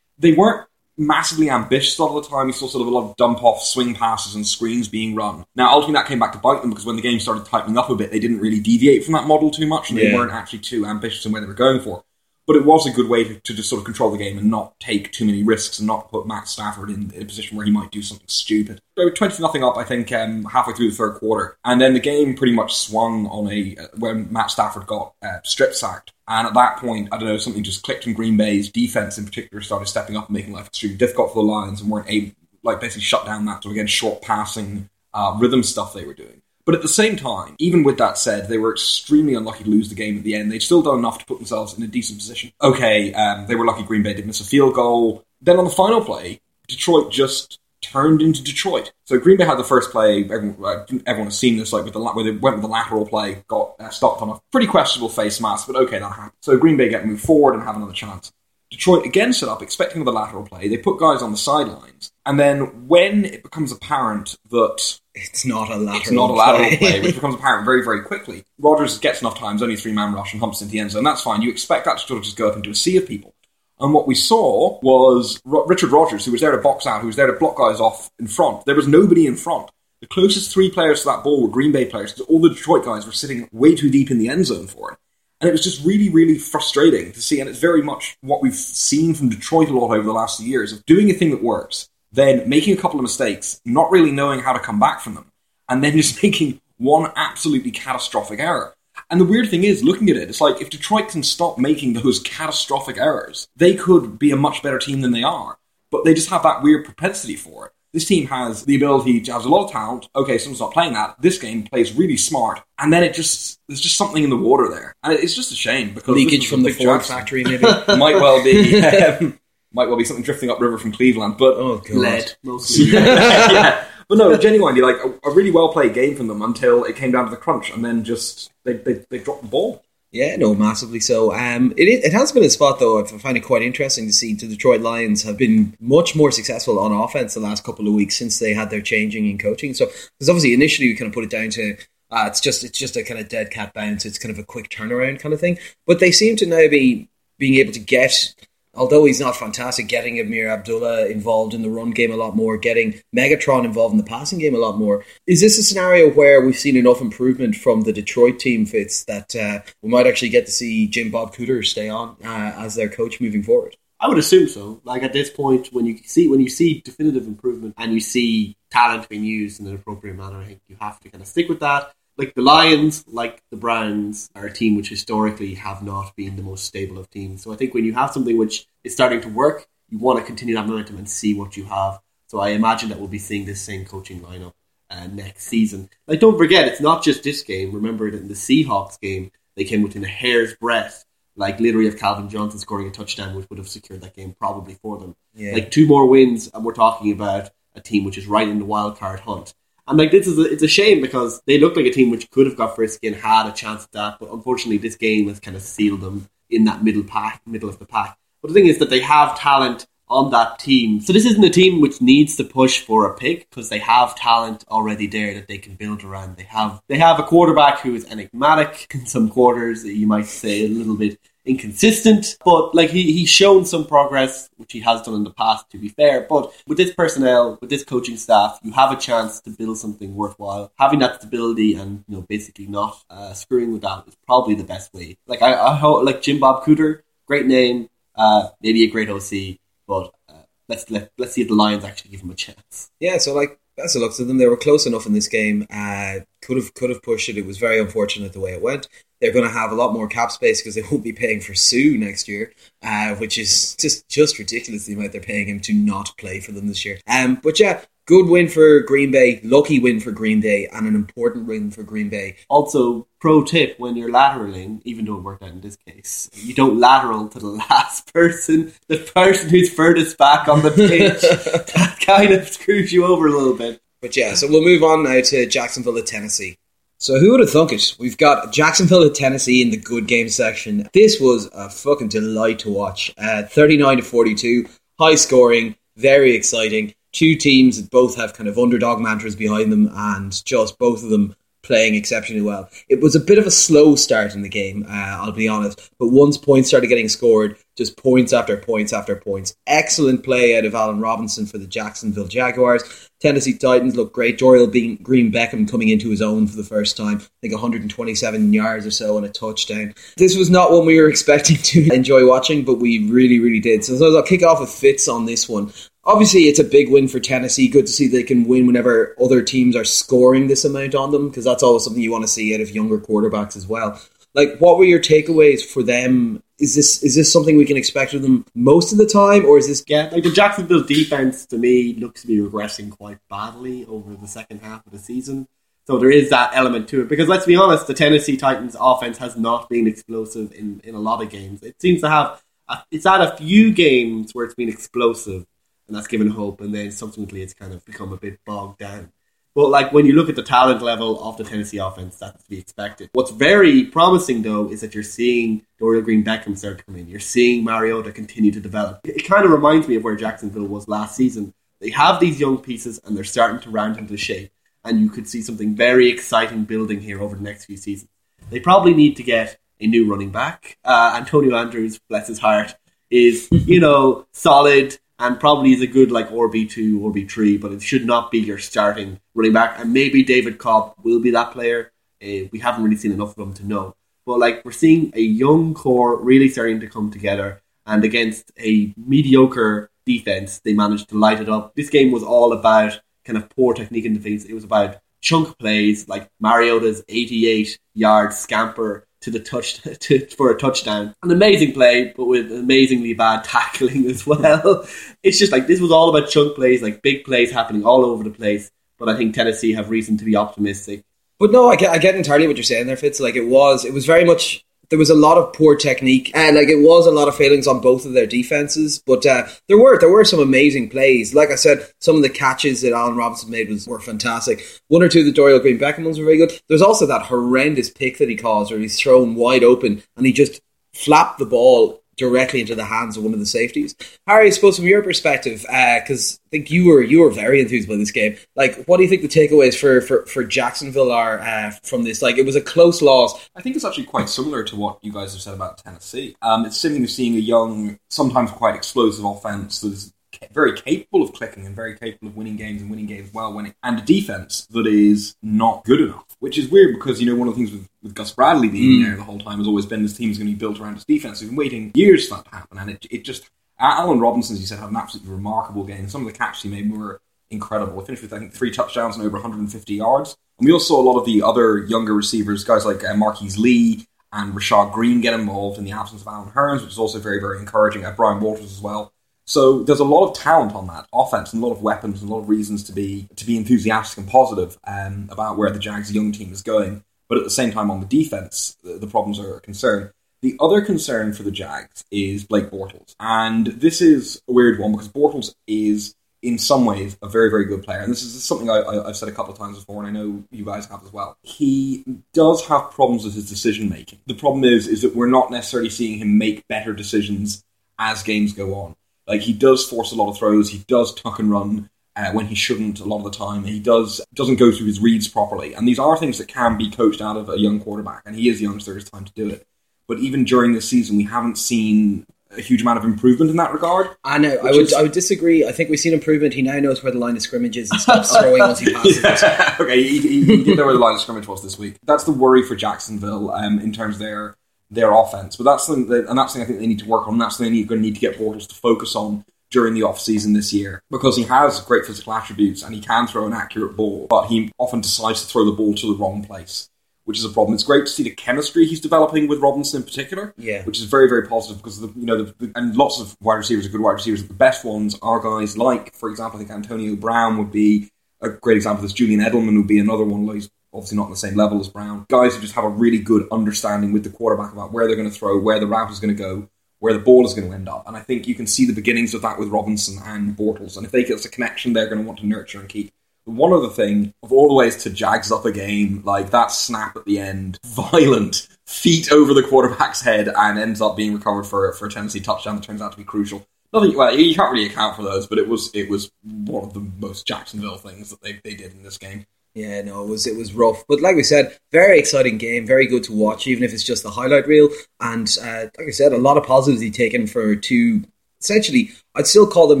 Speaker 2: They weren't massively ambitious a lot of the time. We saw sort of a lot of dump off swing passes and screens being run. Now, ultimately, that came back to bite them because when the game started tightening up a bit, they didn't really deviate from that model too much, and they weren't actually too ambitious in where they were going for. But it was a good way to, to just sort of control the game and not take too many risks and not put Matt Stafford in, in a position where he might do something stupid. They were 20 nothing up, I think, um, halfway through the third quarter. And then the game pretty much swung on a uh, when Matt Stafford got uh, strip sacked. And at that point, I don't know, something just clicked in Green Bay's defense in particular started stepping up and making life extremely difficult for the Lions and weren't able, like, basically shut down that, sort of, again, short passing, uh, rhythm stuff they were doing. But at the same time, even with that said, they were extremely unlucky to lose the game at the end. They'd still done enough to put themselves in a decent position. Okay, um, they were lucky Green Bay did miss a field goal. Then on the final play, Detroit just turned into Detroit. So Green Bay had the first play. Everyone, uh, everyone has seen this, like with the where they went with the lateral play, got uh, stopped on a pretty questionable face mask, but okay, that happened. So Green Bay get moved forward and have another chance. Detroit again set up, expecting the lateral play. They put guys on the sidelines, and then when it becomes apparent that
Speaker 1: It's not a lateral.
Speaker 2: it's not a lateral
Speaker 1: play.
Speaker 2: play, which becomes apparent very, very quickly. Rodgers gets enough times, only three man rush, and humps into the end zone. That's fine. You expect that to sort of just go up into a sea of people. And what we saw was Richard Rodgers, who was there to box out, who was there to block guys off in front. There was nobody in front. The closest three players to that ball were Green Bay players because all the Detroit guys were sitting way too deep in the end zone for it. And it was just really, really frustrating to see. And it's very much what we've seen from Detroit a lot over the last few years of doing a thing that works, then making a couple of mistakes, not really knowing how to come back from them, and then just making one absolutely catastrophic error. And the weird thing is, looking at it, it's like if Detroit can stop making those catastrophic errors, they could be a much better team than they are. But they just have that weird propensity for it. This team has the ability to has a lot of talent. Okay, someone's not playing that. This game plays really smart, and then it just there's just something in the water there, and it's just a shame because
Speaker 1: Leakage from the Ford factory, maybe.
Speaker 2: might well be um, might well be something drifting upriver from Cleveland, but
Speaker 1: oh god.
Speaker 3: Lead, mostly.
Speaker 2: yeah. But no, genuinely, like a, a really well played game from them until it came down to the crunch, and then just they they, they dropped the ball.
Speaker 1: Yeah, no, massively so. Um, it it has been a spot though. I find it quite interesting to see the Detroit Lions have been much more successful on offense the last couple of weeks since they had their changing in coaching. So, because obviously initially we kind of put it down to uh, it's just it's just a kind of dead cat bounce. It's kind of a quick turnaround kind of thing. But they seem to now be being able to get. Although he's not fantastic, getting Ameer Abdullah involved in the run game a lot more, getting Megatron involved in the passing game a lot more. Is this a scenario where we've seen enough improvement from the Detroit team, Fitz, that uh, we might actually get to see Jim Bob Cooter stay on uh, as their coach moving forward?
Speaker 3: I would assume so. Like at this point, when you see when you see definitive improvement and you see talent being used in an appropriate manner, I think you have to kind of stick with that. Like the Lions, like the Browns, are a team which historically have not been the most stable of teams. So I think when you have something which is starting to work, you want to continue that momentum and see what you have. So I imagine that we'll be seeing this same coaching lineup uh, next season. Like, don't forget, it's not just this game. Remember that in the Seahawks game, they came within a hair's breadth, like literally of Calvin Johnson scoring a touchdown, which would have secured that game probably for them.
Speaker 1: Yeah.
Speaker 3: Like two more wins, and we're talking about a team which is right in the wild card hunt. And like this is a, it's a shame because they look like a team which could have got frisky and had a chance at that, but unfortunately this game has kind of sealed them in that middle pack, middle of the pack. But the thing is that they have talent on that team. So this isn't a team which needs to push for a pick because they have talent already there that they can build around. They have they have a quarterback who is enigmatic in some quarters, you might say a little bit inconsistent, but like he, he's shown some progress, which he has done in the past, to be fair. But with this personnel, with this coaching staff, you have a chance to build something worthwhile. Having that stability and you know basically not uh, screwing with that is probably the best way. Like I, I hope, like Jim Bob Cooter, great name, uh, maybe a great OC, but uh, let's let, let's see if the Lions actually give him a chance.
Speaker 1: Yeah, so like that's the looks of them. They were close enough in this game. Uh, could have could have pushed it. It was very unfortunate the way it went. They're going to have a lot more cap space because they won't be paying for Suh next year, uh, which is just just ridiculous the amount they're paying him to not play for them this year. Um, but yeah, good win for Green Bay, lucky win for Green Bay, and an important win for Green Bay.
Speaker 3: Also, pro tip when you're lateraling, even though it worked out in this case, you don't lateral to the last person, the person who's furthest back on the pitch. that kind of screws you over a little bit.
Speaker 1: But yeah, so we'll move on now to Jacksonville at Tennessee. So who would have thunk it? We've got Jacksonville at Tennessee in the good game section. This was a fucking delight to watch. Uh, 39 to 42, high scoring, very exciting. Two teams that both have kind of underdog mantras behind them and just both of them playing exceptionally well. It was a bit of a slow start in the game, uh, I'll be honest, but once points started getting scored, just points after points after points. Excellent play out of Allen Robinson for the Jacksonville Jaguars. Tennessee Titans look great. Dorial Green Beckham coming into his own for the first time. I think 127 yards or so and a touchdown. This was not one we were expecting to enjoy watching, but we really, really did. So, so I'll kick off with Fitz on this one obviously it's a big win for Tennessee. Good to see they can win whenever other teams are scoring this amount on them because that's always something you want to see out of younger quarterbacks as well. Like, what were your takeaways for them? Is this is this something we can expect of them most of the time, or is this?
Speaker 3: Yeah, like the Jacksonville defense to me looks to be regressing quite badly over the second half of the season. So there is that element to it because let's be honest, the Tennessee Titans offense has not been explosive in, in a lot of games. It seems to have a, it's had a few games where it's been explosive and that's given hope. And then subsequently, it's kind of become a bit bogged down. But like when you look at the talent level of the Tennessee offense, that's to be expected. What's very promising though is that you're seeing Dorial Green Beckham start in. You're seeing Mariota continue to develop. It kind of reminds me of where Jacksonville was last season. They have these young pieces and they're starting to round into shape. And you could see something very exciting building here over the next few seasons. They probably need to get a new running back. Uh, Antonio Andrews, bless his heart, is you know solid and probably is a good like RB2, RB3, but it should not be your starting running back. And maybe David Cobb will be that player. Uh, we haven't really seen enough of him to know. But like we're seeing a young core really starting to come together, and against a mediocre defense, they managed to light it up. This game was all about kind of poor technique in defense. It was about chunk plays like Mariota's 88 yard scamper to the touch to, for a touchdown. An amazing play, but with amazingly bad tackling as well. it's just like this was all about chunk plays, like big plays happening all over the place. But I think Tennessee have reason to be optimistic.
Speaker 1: But no, I get, I get entirely what you're saying there, Fitz. Like it was, it was very much there was a lot of poor technique and like it was a lot of failings on both of their defenses but uh, there were there were some amazing plays. Like I said some of the catches that Allen Robinson made was were fantastic. One or two of the Dorial Green Beckham ones were very good. There's also that horrendous pick that he caused where he's thrown wide open and he just flapped the ball directly into the hands of one of the safeties. Harry, I suppose from your perspective, because uh, I think you were you were very enthused by this game. Like, what do you think the takeaways for for, for Jacksonville are uh, from this? Like, it was a close loss.
Speaker 2: I think it's actually quite similar to what you guys have said about Tennessee. Um, it's similar to seeing a young, sometimes quite explosive offense that is very capable of clicking and very capable of winning games and winning games well winning and a defense that is not good enough which is weird because you know one of the things with, with Gus Bradley being mm. there the whole time has always been this team is going to be built around his defense we've been waiting years for that to happen and it, it just Allen Robinson as you said had an absolutely remarkable game some of the catches he made were incredible he finished with I think three touchdowns and over 150 yards and we also saw a lot of the other younger receivers guys like uh, Marquise Lee and Rashad Greene, get involved in the absence of Allen Hurns, which is also very, very encouraging. Uh, Bryan Walters as well. So there's a lot of talent on that offense and a lot of weapons and a lot of reasons to be to be enthusiastic and positive um, about where the Jags' young team is going. But at the same time, on the defense, the, the problems are a concern. The other concern for the Jags is Blake Bortles, and this is a weird one because Bortles is in some ways a very very good player, and this is something I, have said a couple of times before, and I know you guys have as well. He does have problems with his decision making. The problem is is that we're not necessarily seeing him make better decisions as games go on. Like he does force a lot of throws. He does tuck and run uh, when he shouldn't a lot of the time. He does doesn't go through his reads properly, and these are things that can be coached out of a young quarterback. And he is young, so there's time to do it. But even during this season, we haven't seen a huge amount of improvement in that regard.
Speaker 1: I know. I would. Is, I would disagree. I think we've seen improvement. He now knows where the line of scrimmage is and stops throwing once he passes
Speaker 2: yeah. okay, he, he, he, did know where the line of scrimmage was this week. That's the worry for Jacksonville um, in terms of their their offense. But that's the, and that's the thing I think they need to work on. That's the thing they're going to need to get Bortles to focus on during the off season this year because he has great physical attributes and he can throw an accurate ball, but he often decides to throw the ball to the wrong place, which is a problem. It's great to see the chemistry he's developing with Robinson in particular,
Speaker 1: yeah,
Speaker 2: which is very very positive because the, you know the, and lots of wide receivers are good wide receivers. The best ones are guys like, for example, I think Antonio Brown would be a great example. This Julian Edelman would be another one. He's obviously not on the same level as Brown. Guys who just have a really good understanding with the quarterback about where they're going to throw, where the route is going to go where the ball is going to end up. And I think you can see the beginnings of that with Robinson and Bortles. And if they get a connection, they're going to want to nurture and keep. one other thing, of all the ways to jags up a game, like that snap at the end, violent, feet over the quarterback's head, and ends up being recovered for for a Tennessee touchdown that turns out to be crucial. Nothing. Well, you can't really account for those, but it was it was one of the most Jacksonville things that they they did in this game.
Speaker 1: Yeah, no, it was it was rough, but like we said, very exciting game, very good to watch, even if it's just the highlight reel. And uh, like I said, a lot of positives he taken for two. Essentially, I'd still call them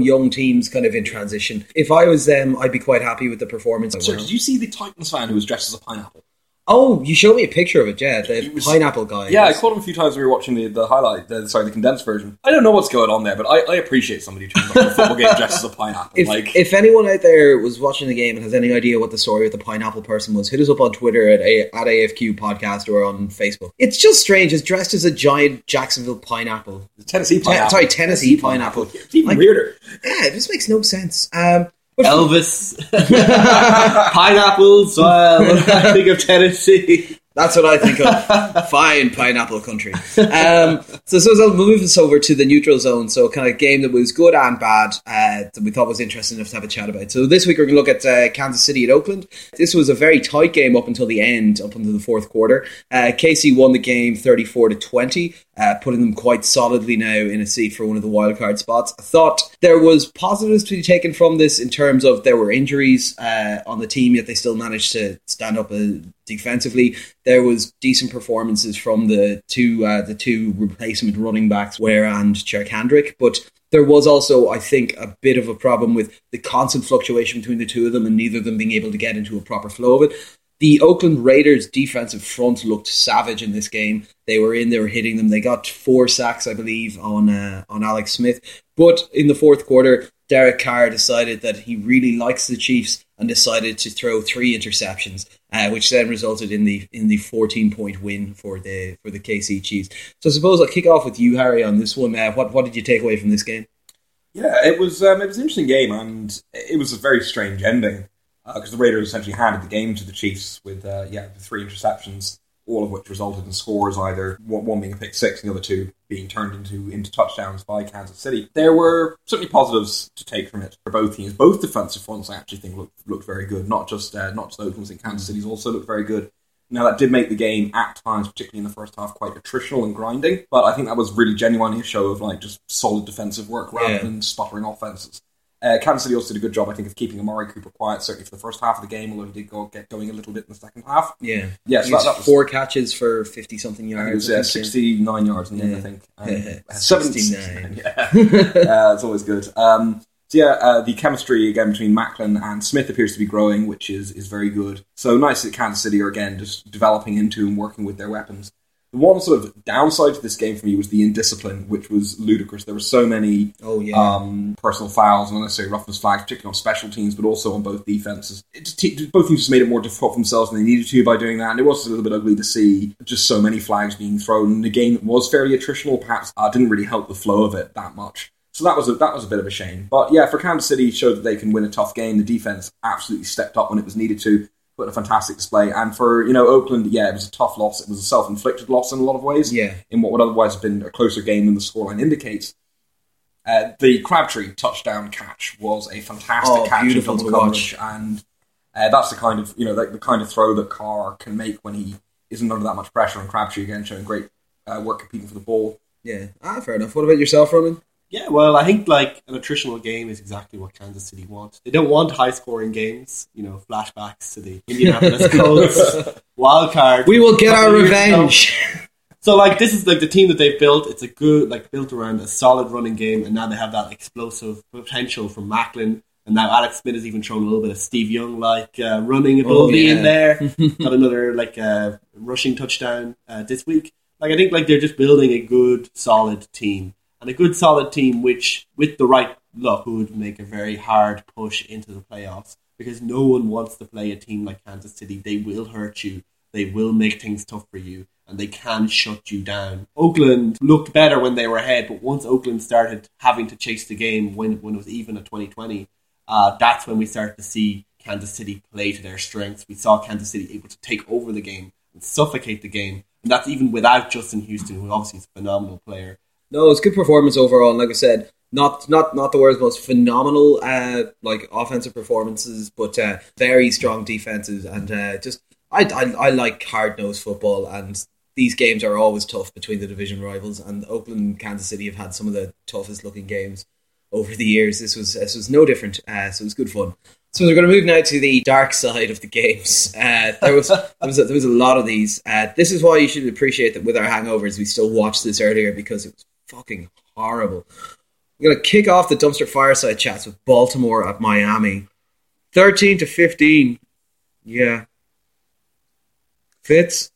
Speaker 1: young teams, kind of in transition. If I was them, I'd be quite happy with the performance.
Speaker 2: So, did you see the Titans fan who was dressed as a pineapple?
Speaker 1: Oh, you showed me a picture of it, yeah, the
Speaker 2: was-
Speaker 1: pineapple guy.
Speaker 2: Yeah, I caught him a few times when we were watching the, the highlight, the, sorry, the condensed version. I don't know what's going on there, but I, I appreciate somebody turning up a football game dressed as a pineapple.
Speaker 1: If,
Speaker 2: like,
Speaker 1: if anyone out there was watching the game and has any idea what the story with the pineapple person was, hit us up on Twitter at, a, at AFQ Podcast or on Facebook. It's just strange. It's dressed as a giant Jacksonville pineapple.
Speaker 2: Tennessee
Speaker 1: Te-
Speaker 2: pineapple.
Speaker 1: sorry, Tennessee pineapple.
Speaker 2: It's even
Speaker 1: Like-
Speaker 2: weirder.
Speaker 1: Yeah, it just makes no sense. Um,
Speaker 3: Elvis, pineapples. I think of Tennessee?
Speaker 1: That's what I think of. Fine pineapple country. Um, so, so, so we'll move this over to the neutral zone. So, kind of game that was good and bad uh, that we thought was interesting enough to have a chat about. So, this week we're going to look at uh, Kansas City at Oakland. This was a very tight game up until the end, up until the fourth quarter. Uh, KC won the game 34 to 20, uh, putting them quite solidly now in a seat for one of the wildcard spots. I thought there was positives to be taken from this in terms of there were injuries uh, on the team, yet they still managed to stand up uh, defensively. There was decent performances from the two uh, the two replacement running backs, Ware and Charcandrick, but there was also, I think, a bit of a problem with the constant fluctuation between the two of them and neither of them being able to get into a proper flow of it. The Oakland Raiders defensive front looked savage in this game. They were in, they were hitting them. They got four sacks, I believe, on uh, on Alex Smith. But in the fourth quarter, Derek Carr decided that he really likes the Chiefs and decided to throw three interceptions, uh, which then resulted in the in the fourteen point win for the for the KC Chiefs. So I suppose I'll kick off with you, Harry, on this one. Uh, what what did you take away from this game?
Speaker 2: Yeah, it was um, it was an interesting game, and it was a very strange ending because the Raiders essentially handed the game to the Chiefs with uh, yeah the three interceptions, all of which resulted in scores either one, being a pick six and the other two being turned into into touchdowns by Kansas City. There were certainly positives to take from it for both teams. Both defensive fronts I actually think looked looked very good. Not just uh, not just Oakland's and Kansas City's also looked very good. Now that did make the game at times, particularly in the first half, quite attritional and grinding. But I think that was really genuinely a show of like just solid defensive work rather
Speaker 1: Yeah.
Speaker 2: than sputtering offenses. Uh, Kansas City also did a good job, I think, of keeping Amari Cooper quiet, certainly for the first half of the game, although he did go, get going a little bit in the second half.
Speaker 1: Yeah,
Speaker 2: Yeah, so that, that was
Speaker 1: four catches for fifty something
Speaker 2: it
Speaker 1: yards.
Speaker 2: was uh, 69 yards in the end, I think.
Speaker 1: Yeah.
Speaker 2: uh, 70
Speaker 1: 69.
Speaker 2: Yeah, uh, it's always good. Um, so yeah, uh, the chemistry again between Maclin and Smith appears to be growing, which is is very good. So nice that Kansas City are again just developing into and working with their weapons. The one sort of downside to this game for me was the indiscipline, which was ludicrous. There were so many
Speaker 1: Oh yeah,
Speaker 2: um, personal fouls, not necessarily roughness flags, particularly on special teams, but also on both defenses. It just, both teams just made it more difficult for themselves than they needed to by doing that, and it was a little bit ugly to see just so many flags being thrown. And the game that was fairly attritional, perhaps uh, didn't really help the flow of it that much. So that was a, that was a bit of a shame. But yeah, for Kansas City, showed that they can win a tough game. The defense absolutely stepped up when it was needed to. Put a fantastic display, and for you know Oakland, yeah, it was a tough loss. It was a self-inflicted loss in a lot of ways
Speaker 1: yeah.
Speaker 2: in what would otherwise have been a closer game than the scoreline indicates. Uh, the Crabtree touchdown catch was a fantastic
Speaker 1: Oh,
Speaker 2: catch
Speaker 1: beautiful to
Speaker 2: coverage, and uh, that's the kind of you know the, the kind of throw that Carr can make when he isn't under that much pressure. And Crabtree again showing great uh, work competing for the ball.
Speaker 1: Yeah, ah, fair enough. What about yourself, Ronan?
Speaker 3: Yeah, well, I think like an attritional game is exactly what Kansas City want. They don't want high scoring games, you know, flashbacks to the Indianapolis Colts wild card.
Speaker 1: We will get our
Speaker 3: Couple years ago.
Speaker 1: revenge.
Speaker 3: So like this is like the team that they've built. It's a good like built around a solid running game, and now they have that explosive potential from Maclin. And now Alex Smith has even shown a little bit of Steve Young like uh, running ability
Speaker 1: yeah.
Speaker 3: in there. Got another like uh, rushing touchdown uh, this week. Like I think like they're just building a good solid team and a good solid team, which with the right luck would make a very hard push into the playoffs because no one wants to play a team like Kansas City. They will hurt you. They will make things tough for you and they can shut you down. Oakland looked better when they were ahead, but once Oakland started having to chase the game when, when it was even at 2020, uh, that's when we started to see Kansas City play to their strengths. We saw Kansas City able to take over the game and suffocate the game. And that's even without Justin Houston, who obviously is a phenomenal player.
Speaker 1: No, it's good performance overall. And like I said, not not not the world's most phenomenal uh, like offensive performances, but uh, very strong defenses and uh, just I, I I like hard nosed football and these games are always tough between the division rivals and Oakland and Kansas City have had some of the toughest looking games over the years. This was this was no different, uh, so it was good fun. So we're going to move now to the dark side of the games. Uh, there was there was, a, there was a lot of these. Uh, this is why you should appreciate that with our hangovers, we still watched this earlier because it was fucking horrible. We're going to kick off the dumpster fireside chats with Baltimore at Miami, thirteen to fifteen. Yeah, Fitz.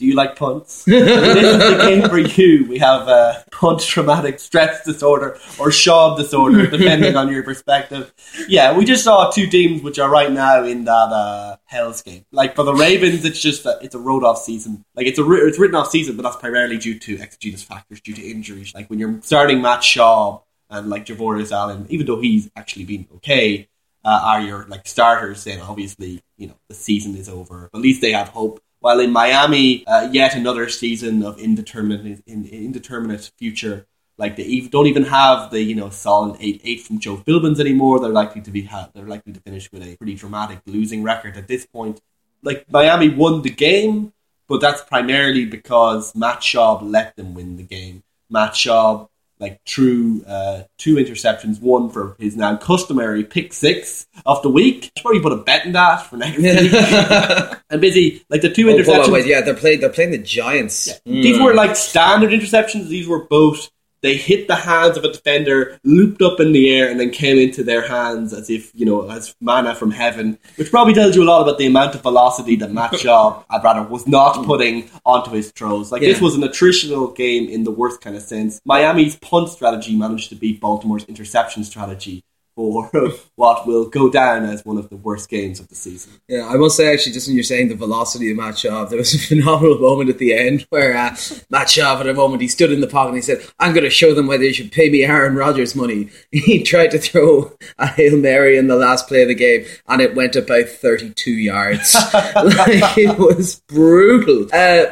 Speaker 3: Do you like punts? this is the game for you. We have uh, punt traumatic stress disorder or Schaub disorder, depending on your perspective. Yeah, we just saw two teams which are right now in that uh, hell's game. Like for the Ravens, it's just that it's a road off season. Like it's a it's written off season, but that's primarily due to exogenous factors, due to injuries. Like when you're starting Matt Schaub and like Javorius Allen, even though he's actually been okay, uh, are your like starters. Then obviously, you know the season is over. At least they have hope while in Miami, uh, yet another season of indeterminate in, indeterminate future. Like they don't even have the you know solid eight eight from Joe Philbins anymore. They're likely to be they're likely to finish with a pretty dramatic losing record at this point. Like Miami won the game, but that's primarily because Matt Schaub let them win the game. Matt Schaub like threw uh, two interceptions, one for his now customary pick six of the week. Should probably put a bet in that for next week. and busy like the two
Speaker 1: Oh,
Speaker 3: interceptions.
Speaker 1: wait, yeah, they're playing. They're playing the Giants. Mm.
Speaker 3: These were like standard interceptions. These were both. They hit the hands of a defender, looped up in the air, and then came into their hands as if you know as mana from heaven. Which probably tells you a lot about the amount of velocity that Matt Schaub, I'd rather, was not mm. putting onto his throws. Like this was an attritional game in the worst kind of sense. Miami's punt strategy managed to beat Baltimore's interception strategy for what will go down as one of the worst games of the season.
Speaker 1: Yeah, I must say actually, just when you're saying the velocity of Matt Schaub, there was a phenomenal moment at the end where uh, Matt Schaub, at a moment, he stood in the pocket and he said, "I'm going to show them why they should pay me Aaron Rodgers money." He tried to throw a hail mary in the last play of the game, and it went about 32 yards. like it was brutal. Uh,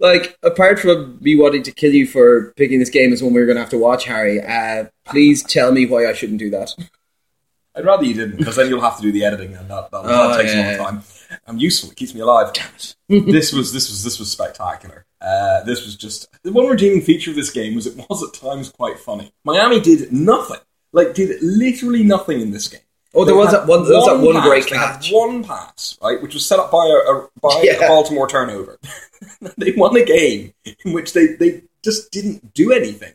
Speaker 1: like apart from me wanting to kill you for picking this game as one we were going to have to watch, Harry, uh, please tell me why I shouldn't do that.
Speaker 2: I'd rather you didn't, because then you'll have to do the editing, and that, that, that
Speaker 1: Oh,
Speaker 2: takes
Speaker 1: yeah,
Speaker 2: a long time. I'm useful; it keeps me alive. Damn it! this was this was this was spectacular. Uh, this was just the one redeeming feature of this game was it was at times quite funny. Miami did nothing, like did literally nothing in this game.
Speaker 1: Oh, there was that one. There was that one
Speaker 2: pass,
Speaker 1: great catch.
Speaker 2: one pass, right, which was set up by a, a by
Speaker 1: Yeah.
Speaker 2: a Baltimore turnover. they won a game in which they they just didn't do anything.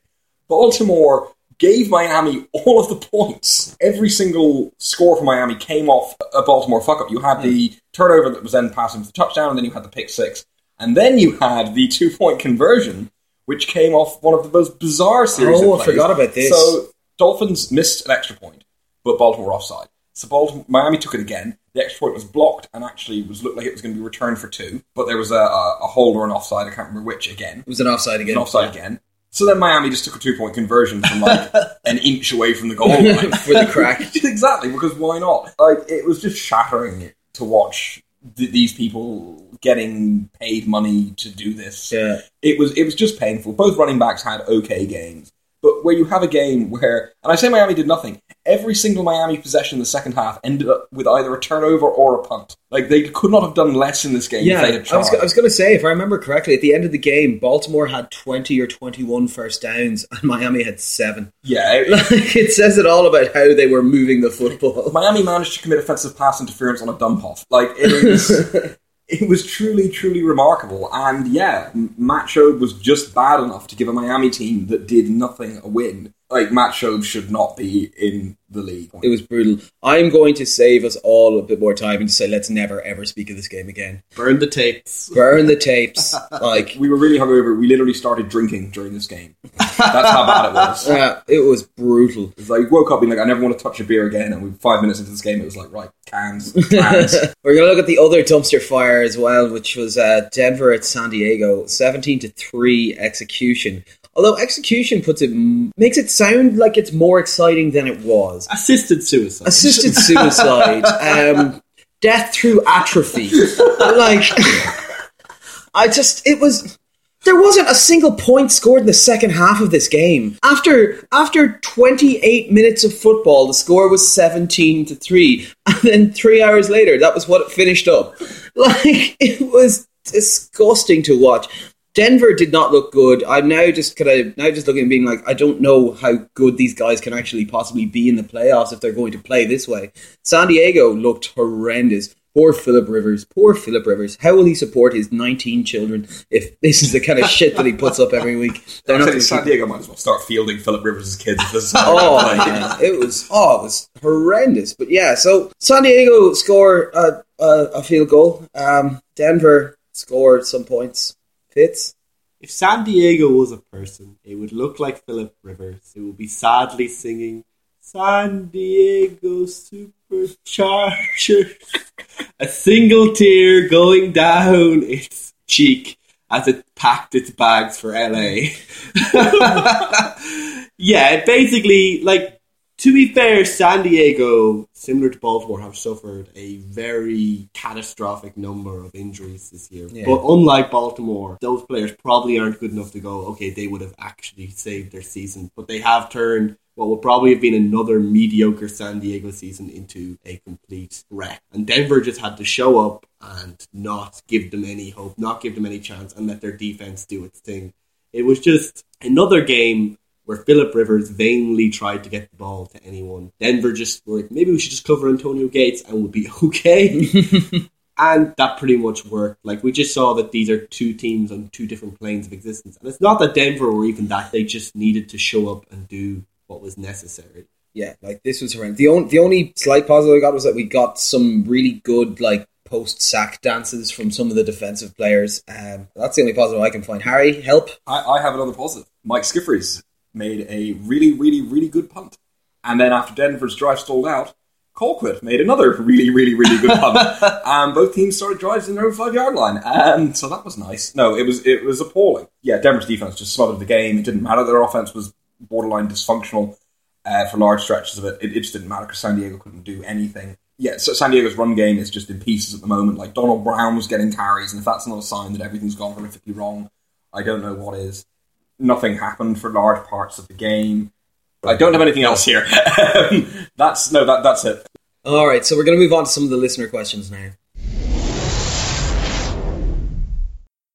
Speaker 2: Baltimore gave Miami all of the points. Every single score for Miami came off a Baltimore fuck up. You had the hmm. turnover that was then passing for the touchdown, and then you had the pick six, and then you had the two point conversion, which came off one of the most bizarre series.
Speaker 1: Oh, I forgot about this.
Speaker 2: So Dolphins missed an extra point, but Baltimore offside. So Baltimore, Miami took it again. The extra point was blocked and actually was looked like it was going to be returned for two, but there was a, a, a hold or an offside. I can't remember which again
Speaker 1: It was an offside again.
Speaker 2: an offside again. So then Miami just took a two point conversion from like an inch away from the goal line
Speaker 1: For the crack.
Speaker 2: exactly, because why not? Like it was just shattering to watch th- these people getting paid money to do this.
Speaker 1: Yeah.
Speaker 2: It was it was just painful. Both running backs had okay games, but where you have a game where, and I say Miami did nothing. Every single Miami possession in the second half ended up with either a turnover or a punt. Like they could not have done less in this game
Speaker 1: Yeah,
Speaker 2: if they had tried.
Speaker 1: I was, I was going to say, if I remember correctly, at the end of the game, Baltimore had 20 or 21 first downs, and Miami had seven.
Speaker 2: yeah, it-
Speaker 1: Like, it says it all about how they were moving the football.
Speaker 2: Miami managed to commit offensive pass interference on a dump off. Like it is, it was truly, truly remarkable. And yeah, M- Matt Schaub was just bad enough to give a Miami team that did nothing a win. Like Matt Schaub should not be in the league.
Speaker 1: It was brutal. I'm going to save us all a bit more time and just say, let's never ever speak of this game again.
Speaker 3: Burn the tapes.
Speaker 1: Burn the tapes. Like,
Speaker 2: we were really hungover. We literally started drinking during this game. That's how bad it was.
Speaker 1: Yeah, it was brutal.
Speaker 2: It's like woke up being like, I never want to touch a beer again. And we five minutes into this game, it was like, right, cans, cans.
Speaker 1: We're going to look at the other dumpster fire as well, which was uh, Denver at San Diego, seventeen to three execution. Although execution puts it makes it sound like it's more exciting than it was.
Speaker 3: Assisted suicide.
Speaker 1: Assisted suicide, um, death through atrophy. like, I just it was. There wasn't a single point scored in the second half of this game. After after 28 minutes of football, the score was 17 to 3. And then 3 hours later, that was what it finished up. Like it was disgusting to watch. Denver did not look good. I'm now just kind of now just looking and being like, I don't know how good these guys can actually possibly be in the playoffs if they're going to play this way. San Diego looked horrendous. Poor Philip Rivers. Poor Philip Rivers. How will he support his 19 children if this is the kind of shit that he puts up every week? They're not
Speaker 2: San Diego might as well start fielding Philip Rivers' kids. if this
Speaker 1: Oh,
Speaker 2: like,
Speaker 1: man. it was oh, it was horrendous. But yeah, so San Diego score a, a, a field goal. Um, Denver scored some points. Fitz.
Speaker 3: If San Diego was a person, it would look like Philip Rivers. It would be sadly singing San Diego Superchargers. A single tear going down its cheek as it packed its bags for LA. yeah, basically, like, to be fair, San Diego, similar to Baltimore, have suffered a very catastrophic number of injuries this year.
Speaker 1: Yeah.
Speaker 3: But unlike Baltimore, those players probably aren't good enough to go, okay, they would have actually saved their season. But they have turned what would probably have been another mediocre San Diego season into a complete wreck. And Denver just had to show up and not give them any hope, not give them any chance, and let their defense do its thing. It was just another game where Philip Rivers vainly tried to get the ball to anyone. Denver just were like, maybe we should just cover Antonio Gates and we'll be okay. and that pretty much worked. Like we just saw that these are two teams on two different planes of existence. And it's not that Denver were even that, they just needed to show up and do what was necessary.
Speaker 1: Yeah, like this was horrendous. The only the only slight positive I got was that we got some really good like post sack dances from some of the defensive players. Um, that's the only positive I can find. Harry, help.
Speaker 2: I, I have another positive. Mike Scifres made a really, really, really good punt. And then after Denver's drive stalled out, Colquitt made another really, really, really good punt. and both teams started drives in their own five yard line. And so that was nice. No, it was it was appalling. Yeah, Denver's defense just smothered the game. It didn't matter. Their offense was borderline dysfunctional uh, for large stretches of it. It, it just didn't matter because San Diego couldn't do anything. Yeah, so San Diego's run game is just in pieces at the moment. Like Donald Brown was getting carries, and if that's not a sign that everything's gone horrifically wrong, I don't know what is nothing happened for large parts of the game. I don't have anything else here. that's no, that that's it.
Speaker 1: All right, so we're going to move on to some of the listener questions now.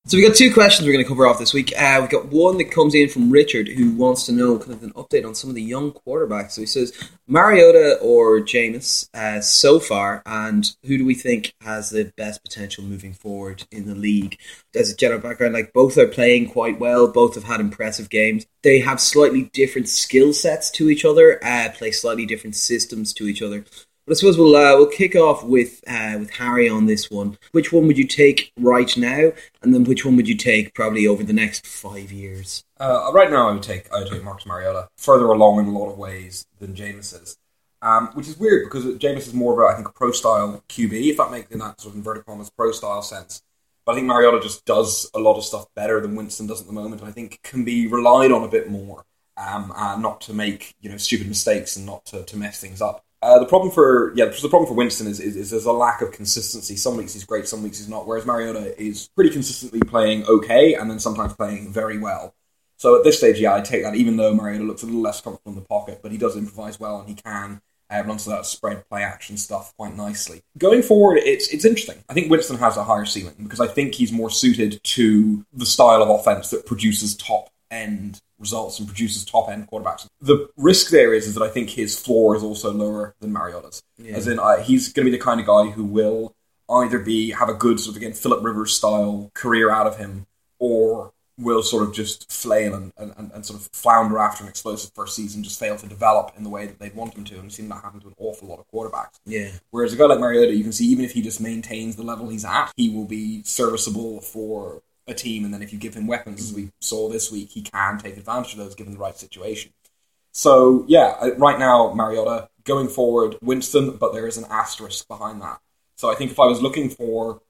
Speaker 1: So we've got two questions we're going to cover off this week. Uh, we've got one that comes in from Richard, who wants to know kind of an update on some of the young quarterbacks. So he says Mariota or Jameis uh, so far, and who do we think has the best potential moving forward in the league? As a general background, like both are playing quite well. Both have had impressive games. They have slightly different skill sets to each other. Uh, play slightly different systems to each other. But I suppose we'll uh, we'll kick off with uh, with Harry on this one. Which one would you take right now, and then which one would you take probably over the next five years?
Speaker 2: Uh, right now, I would take I would take Marcus Mariota further along in a lot of ways than Jameis is, um, which is weird because Jameis is more of a I think pro style QB, if that makes in that sort of inverted commas pro style sense. But I think Mariota just does a lot of stuff better than Winston does at the moment, and I think can be relied on a bit more, um, and not to make you know stupid mistakes and not to, to mess things up. Uh, the problem for yeah, the problem for Winston is, is, is there's a lack of consistency. Some weeks he's great, some weeks he's not. Whereas Mariota is pretty consistently playing okay, and then sometimes playing very well. So at this stage, yeah, I take that. Even though Mariota looks a little less comfortable in the pocket, but he does improvise well, and he can uh, run of that spread play action stuff quite nicely. Going forward, it's it's interesting. I think Winston has a higher ceiling because I think he's more suited to the style of offense that produces top end results and produces top end quarterbacks. The risk there is, is that I think his floor is also lower than Mariota's. As in, uh, he's going to be the kind of guy who will either be have a good sort of again Philip Rivers style career out of him, or will sort of just flail and, and, and sort of flounder after an explosive first season, just fail to develop in the way that they'd want him to. And we've seen that happen to an awful lot of quarterbacks.
Speaker 1: Yeah,
Speaker 2: Whereas a guy like Mariota, you can see even if he just maintains the level he's at, he will be serviceable for a team. And then if you give him weapons, as we saw this week, he can take advantage of those given the right situation. So yeah, uh, right now Mariota going forward, Winston, but there is an asterisk behind that. So I think if I was looking for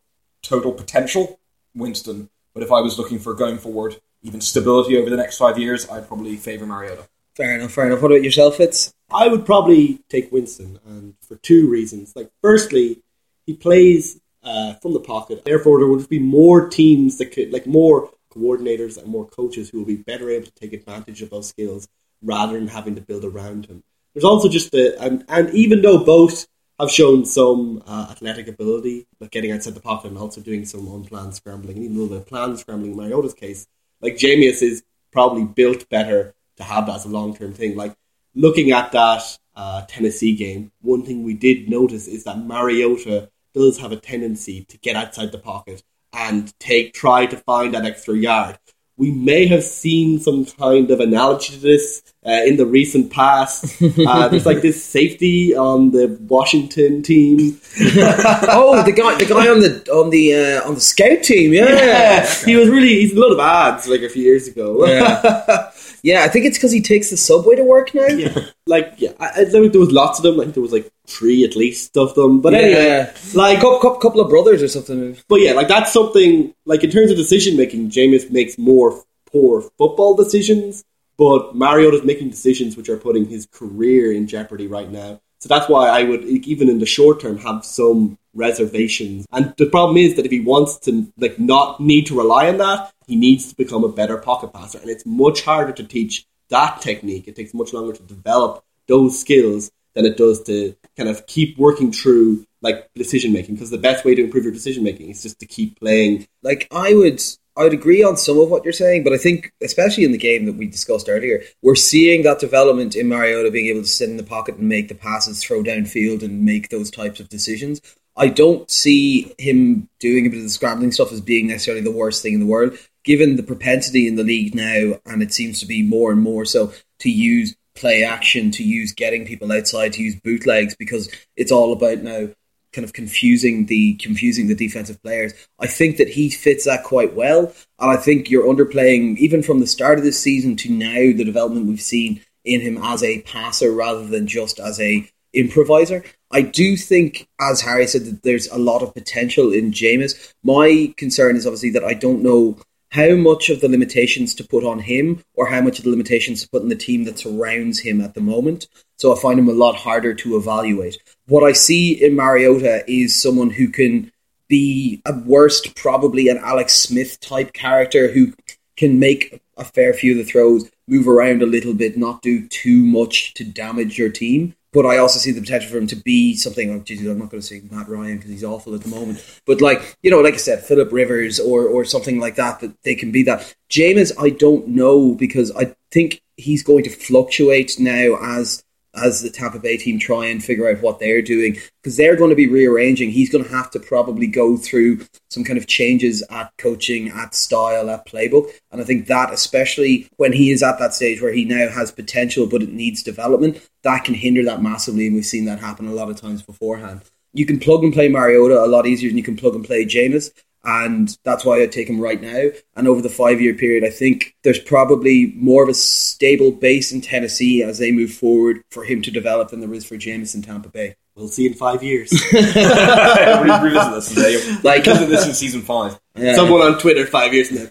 Speaker 2: total potential, Winston. But if I was looking for going forward, even stability over the next five years, I'd probably favour Mariota.
Speaker 1: fair enough. Fair enough. What about yourself, Fitz?
Speaker 3: I would probably take Winston, and for two reasons. Like, firstly, he plays uh, from the pocket. Therefore, there would be more teams that could, like, more coordinators and more coaches who will be better able to take advantage of those skills rather than having to build around him. There's also just the and, and even though both have shown some uh, athletic ability, like getting outside the pocket and also doing some unplanned scrambling, and even though the planned scrambling in Mariota's case, like Jameis is probably built better to have that as a long term thing. Like looking at that uh, Tennessee game, one thing we did notice is that Mariota does have a tendency to get outside the pocket and take try to find that extra yard. We may have seen some kind of analogy to this uh, in the recent past. Uh, there's like this safety on the Washington team.
Speaker 1: oh, the guy, the guy on the on the uh, on the scout team, yeah.
Speaker 3: yeah. he was really he's a lot of ads like a few years ago.
Speaker 1: Yeah. Yeah, I think it's because he takes the subway to work now.
Speaker 3: Yeah, like yeah, I, I think there was lots of them. I think there was like three at least of them. But
Speaker 1: Yeah.
Speaker 3: anyway, like
Speaker 1: couple, couple of brothers or something.
Speaker 3: But yeah, like that's something like in terms of decision making, Jameis makes more poor football decisions, but Mariota's making decisions which are putting his career in jeopardy right now. So that's why I would even in the short term have some reservations. And the problem is that if he wants to like not need to rely on that, he needs to become a better pocket passer. And it's much harder to teach that technique. It takes much longer to develop those skills than it does to kind of keep working through like decision making because the best way to improve your decision making is just to keep playing
Speaker 1: Like I would, I would agree on some of what you're saying, but I think, especially in the game that we discussed earlier, we're seeing that development in Mariota being able to sit in the pocket and make the passes, throw downfield, and make those types of decisions. I don't see him doing a bit of the scrambling stuff as being necessarily the worst thing in the world, given the propensity in the league now, and it seems to be more and more so to use play action, to use getting people outside, to use bootlegs, because it's all about now kind of confusing the confusing the defensive players. I think that he fits that quite well, and I think you're underplaying even from the start of this season to now the development we've seen in him as a passer rather than just as a improviser. I do think, as Harry said, that there's a lot of potential in Jameis. My concern is obviously that I don't know how much of the limitations to put on him or how much of the limitations to put on the team that surrounds him at the moment. So I find him a lot harder to evaluate. What I see in Mariota is someone who can be at worst probably an Alex Smith type character who can make a fair few of the throws, move around a little bit, not do too much to damage your team. But I also see the potential for him to be something. Oh, Jesus, I'm not going to say Matt Ryan because he's awful at the moment. But like you know, like I said, Philip Rivers or or something like that. That they can be that. Jameis, I don't know because I think he's going to fluctuate now as as the Tampa Bay team try and figure out what they're doing because they're going to be rearranging. He's going to have to probably go through some kind of changes at coaching, at style, at playbook. And I think that, especially when he is at that stage where he now has potential but it needs development, that can hinder that massively. And we've seen that happen a lot of times beforehand. You can plug and play Mariota a lot easier than you can plug and play Jameis and that's why I'd take him right now. And over the five year period, I think there's probably more of a stable base in Tennessee as they move forward for him to develop than there is for Jameis in Tampa Bay.
Speaker 3: we'll see in five years.
Speaker 2: we revisit this.
Speaker 1: Like-
Speaker 2: Like this in season five.
Speaker 1: Yeah.
Speaker 3: Someone on Twitter five years now.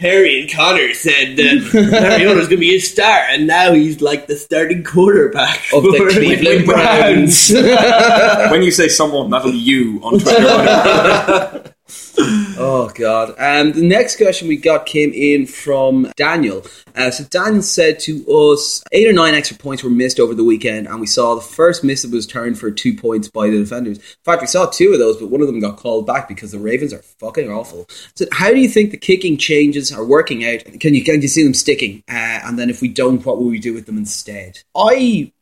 Speaker 3: Harry and Connor said uh, that Mariota's going to be a star, and now he's like the starting quarterback
Speaker 1: of the Cleveland Browns.
Speaker 2: when you say someone, that'll be you on Twitter.
Speaker 1: Oh God! Um, the next question we got came in from Daniel. Uh, so Daniel said to us, eight or nine extra points were missed over the weekend, and we saw the first miss that was turned for two points by the defenders. In fact, we saw two of those, but one of them got called back because the Ravens are fucking awful. So, how do you think the kicking changes are working out? Can you can you see them sticking? Uh, and then if we don't, what will we do with them instead? I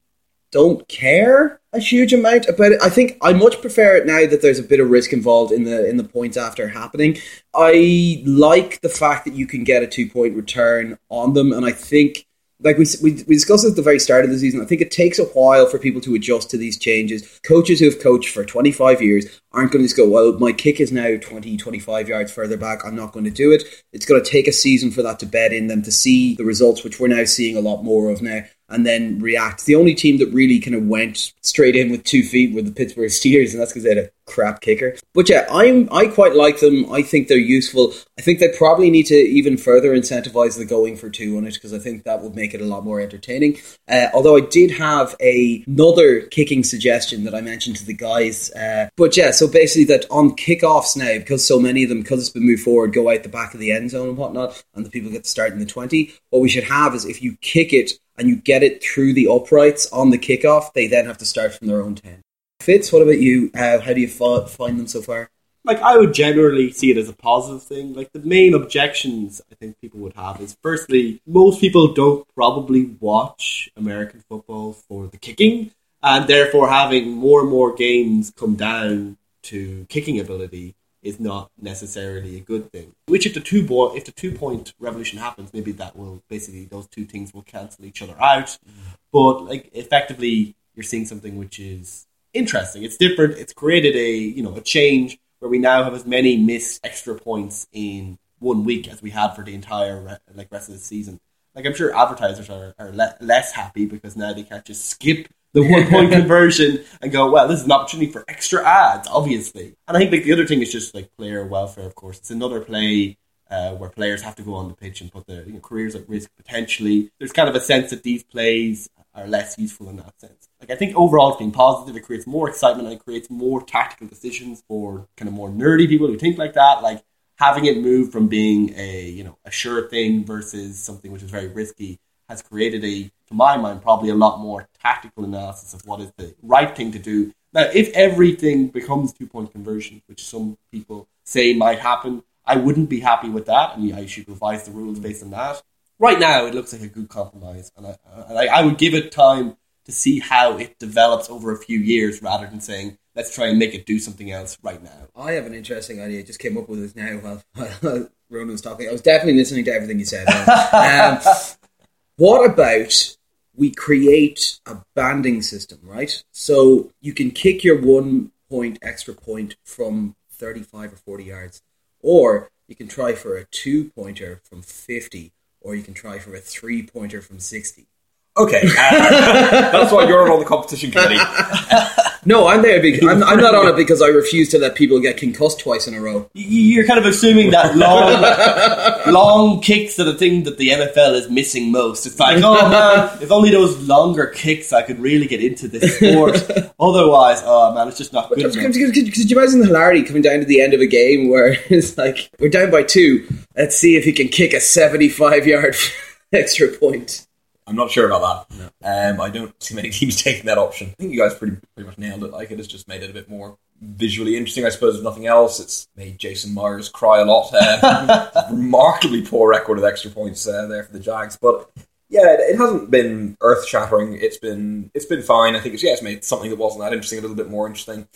Speaker 1: don't care a huge amount about it. I think I much prefer it now that there's a bit of risk involved in the in the points after happening. I like the fact that you can get a two point return on them, and I think. Like we, we, we discussed at the very start of the season, I think it takes a while for people to adjust to these changes. Coaches who have coached for 25 years aren't going to just go, well, my kick is now 20, 25 yards further back. I'm not going to do it. It's going to take a season for that to bed in them to see the results, which we're now seeing a lot more of now and then react. The only team that really kind of went straight in with two feet were the Pittsburgh Steelers, and that's because they had a crap kicker. But yeah, I'm I quite like them. I think they're useful. I think they probably need to even further incentivize the going for two on it because I think that would make it a lot more entertaining. Uh, although I did have a, another kicking suggestion that I mentioned to the guys. Uh, but yeah, so basically that on kickoffs now, because so many of them, because it's been moved forward, go out the back of the end zone and whatnot, and the people get to start in the 20. What we should have is if you kick it and you get it through the uprights on the kickoff, they then have to start from their own 10. Fitz, what about you? Uh, how do you find them so far?
Speaker 3: like I would generally see it as a positive thing. Like the main objections I think people would have is firstly, most people don't probably watch American football for the kicking, and therefore having more and more games come down to kicking ability is not necessarily a good thing. Which if the two bo- if the two point revolution happens, maybe that will basically those two things will cancel each other out. But like effectively, you're seeing something which is interesting. It's different. It's created a you know a change where we now have as many missed extra points in one week as we had for the entire re- like rest of the season. Like I'm sure advertisers are, are le- less happy because now they can't just skip the one point conversion and go, well, this is an opportunity for extra ads, obviously. And I think like the other thing is just like player welfare. Of course, it's another play. Uh, where players have to go on the pitch and put their you know, careers at risk potentially. There's kind of a sense that these plays are less useful in that sense. Like I think overall it's been positive. It creates more excitement and it creates more tactical decisions for kind of more nerdy people who think like that. Like having it move from being a you know a sure thing versus something which is very risky has created a, to my mind, probably a lot more tactical analysis of what is the right thing to do. Now, if everything becomes two point conversion, which some people say might happen, I wouldn't be happy with that, and I should revise the rules based on that. Right now, it looks like a good compromise, and I, and I, I would give it time to see how it develops over a few years rather than saying, let's try and make it do something else right now.
Speaker 1: I have an interesting idea. I just came up with this now while, while Ronan was talking. I was definitely listening to everything you said. um, what about we create a banding system, right? So you can kick your one point extra point from 35 or 40 yards, or you can try for a two pointer from 50, or you can try for a three pointer from 60.
Speaker 2: Okay, uh, that's why you're on the competition committee.
Speaker 1: No, I'm there. Because, I'm, I'm not on it because I refuse to let people get concussed twice in a row.
Speaker 3: You're kind of assuming that long, long kicks are the thing that the NFL is missing most. It's like, oh man, if only those longer kicks, I could really get into this sport. Otherwise, oh man, it's just not good
Speaker 1: Could,
Speaker 3: enough.
Speaker 1: could, could, could you imagine the hilarity coming down to the end of a game where it's like we're down by two? Let's see if he can kick a seventy-five yard extra point.
Speaker 2: I'm not sure about that. Um, I don't see many teams taking that option. I think you guys pretty pretty much nailed it. Like it has just made it a bit more visually interesting. I suppose if nothing else, it's made Jason Myers cry a lot. Uh, remarkably poor record of extra points uh, there for the Jags, but yeah, it, it hasn't been earth shattering. It's been it's been fine. I think it's yeah, it's made something that wasn't that interesting a little bit more interesting.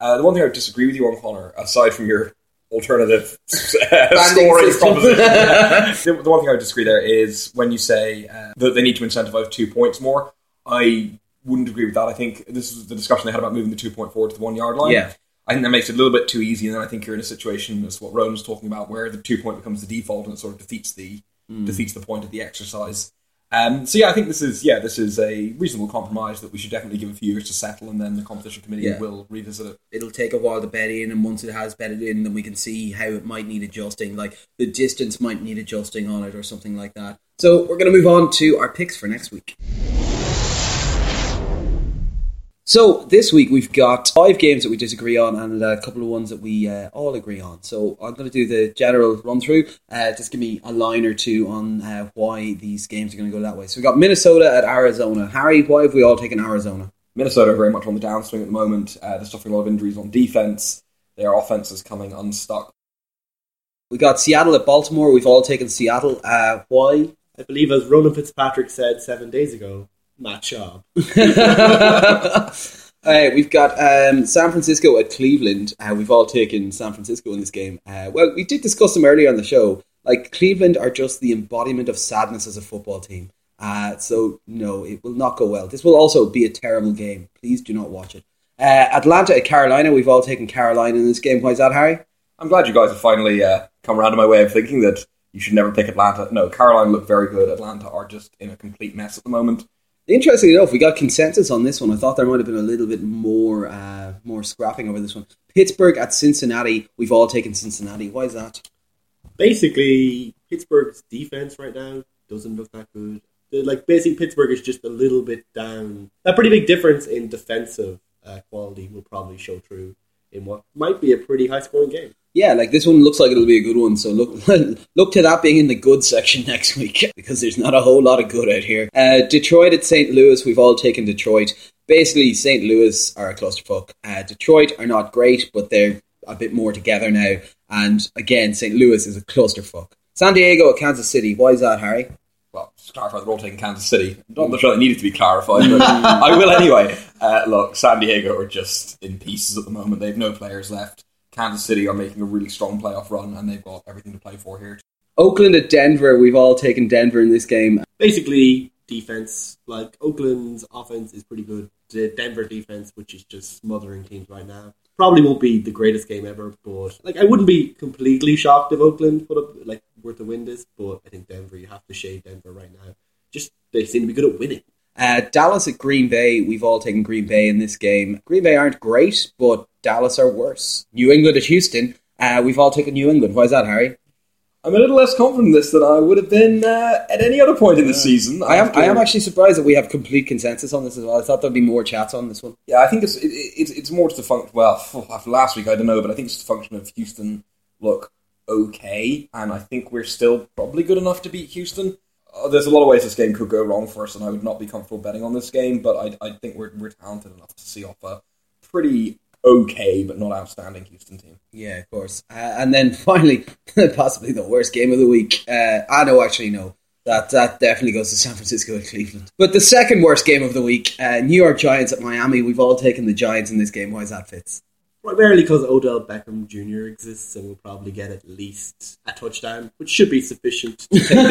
Speaker 2: Uh, the one thing I would disagree with you on, Connor, aside from your alternative scoring
Speaker 1: system.
Speaker 2: proposition, the, the one thing I would disagree there is when you say uh, that they need to incentivize two points more. I wouldn't agree with that. I think this is the discussion they had about moving the two point forward to the one yard line.
Speaker 1: Yeah.
Speaker 2: I think that makes it a little bit too easy, and then I think you're in a situation, as what Rowan was talking about, where the two point becomes the default, and it sort of defeats the defeats the point of the exercise. Um, so yeah, I think this is yeah, this is a reasonable compromise that we should definitely give a few years to settle, and then the competition committee
Speaker 1: Yeah.
Speaker 2: will revisit it.
Speaker 1: It'll take a while to bed in, and once it has bedded in, then we can see how it might need adjusting. Like the distance might need adjusting on it, or something like that. So we're going to move on to our picks for next week. So this week we've got five games that we disagree on and a couple of ones that we uh, all agree on. So I'm going to do the general run through. Uh, just give me a line or two on uh, why these games are going to go that way. So we've got Minnesota at Arizona. Harry, why have we all taken Arizona?
Speaker 2: Minnesota are very much on the downswing at the moment. Uh, they're suffering a lot of injuries on defense. Their offense is coming unstuck.
Speaker 1: We got Seattle at Baltimore. We've all taken Seattle. Uh, why?
Speaker 3: I believe, as Ronan Fitzpatrick said seven days ago, Matt Schaub.
Speaker 1: Uh, we've got um, San Francisco at Cleveland. Uh, we've all taken San Francisco in this game. Uh, well, we did discuss them earlier on the show. Like Cleveland are just the embodiment of sadness as a football team. Uh, so no, it will not go well. This will also be a terrible game. Please do not watch it. Uh, Atlanta at Carolina. We've all taken Carolina in this game. Why is that, Harry?
Speaker 2: I'm glad you guys have finally uh, come around to my way of thinking that you should never pick Atlanta. No, Carolina look very good. Atlanta are just in a complete mess at the moment.
Speaker 1: Interestingly enough, we got consensus on this one. I thought there might have been a little bit more uh, more scrapping over this one. Pittsburgh at Cincinnati. We've all taken Cincinnati. Why is that?
Speaker 3: Basically, Pittsburgh's defense right now doesn't look that good. Like basically, Pittsburgh is just a little bit down. A pretty big difference in defensive uh, quality will probably show through in what might be a pretty high scoring game.
Speaker 1: Yeah, like this one looks like it'll be a good one. So look, look to that being in the good section next week because there's not a whole lot of good out here. Uh, Detroit at St. Louis. We've all taken Detroit. Basically, St. Louis are a clusterfuck. Uh, Detroit are not great, but they're a bit more together now. And again, St. Louis is a clusterfuck. San Diego at Kansas City. Why is that, Harry?
Speaker 2: well, just to clarify, they're all taking Kansas City. I'm not sure it needed to be clarified, but I will anyway. Uh, look, San Diego are just in pieces at the moment. They have no players left. Kansas City are making a really strong playoff run, and they've got everything to play for here.
Speaker 1: Oakland at Denver. We've all taken Denver in this game.
Speaker 3: Basically, defense like Oakland's offense is pretty good. The Denver defense, which is just smothering teams right now, probably won't be the greatest game ever. But like, I wouldn't be completely shocked if Oakland put up like worth to win this. But I think Denver, you have to shade Denver right now. Just they seem to be good at winning.
Speaker 1: Uh, Dallas at Green Bay. We've all taken Green Bay in this game. Green Bay aren't great, but Dallas are worse. New England at Houston. Uh, we've all taken New England. Why is that, Harry?
Speaker 2: I'm a little less confident in this than I would have been uh, at any other point in the season.
Speaker 1: I am. I am actually surprised that we have complete consensus on this as well. I thought there'd be more chats on this one.
Speaker 2: Yeah, I think it's it, it's it's more to the function. Well, after last week, I don't know, but I think it's the function of Houston look okay, and I think we're still probably good enough to beat Houston. Uh, there's a lot of ways this game could go wrong for us, and I would not be comfortable betting on this game. But I, I think we're we're talented enough to see off a pretty okay but not outstanding Houston team.
Speaker 1: Yeah, of course. Uh, and then finally, possibly the worst game of the week. Uh, I know, actually, no. That, that definitely goes to San Francisco and Cleveland. But the second worst game of the week, uh, New York Giants at Miami. We've all taken the Giants in this game. Why is that, Fitz?
Speaker 3: Primarily because Odell Beckham Jr. exists and will probably get at least a touchdown, which should be sufficient to take down.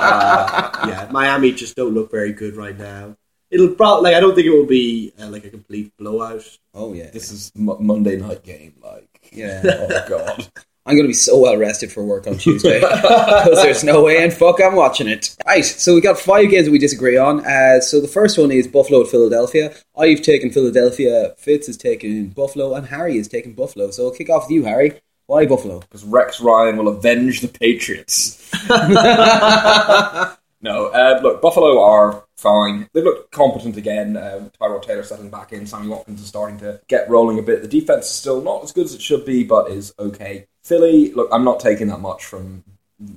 Speaker 3: uh, yeah, Miami just don't look very good right now. It'll probably like I don't think it will be uh, like a complete blowout.
Speaker 1: Oh, yeah.
Speaker 2: This is m- Monday night game, like
Speaker 1: Yeah.
Speaker 2: oh god.
Speaker 1: I'm going to be so well rested for work on Tuesday because there's no way in fuck I'm watching it. Right, so we got five games that we disagree on. Uh, so the first one is Buffalo at Philadelphia. I've taken Philadelphia. Fitz has taken Buffalo, and Harry has taken Buffalo. So I'll kick off with you, Harry. Why Buffalo?
Speaker 2: Because Rex Ryan will avenge the Patriots. no, uh, look, Buffalo are fine. They look competent again. Uh, Tyrod Taylor settling back in. Sammy Watkins is starting to get rolling a bit. The defense is still not as good as it should be, but is okay. Philly, look, I'm not taking that much from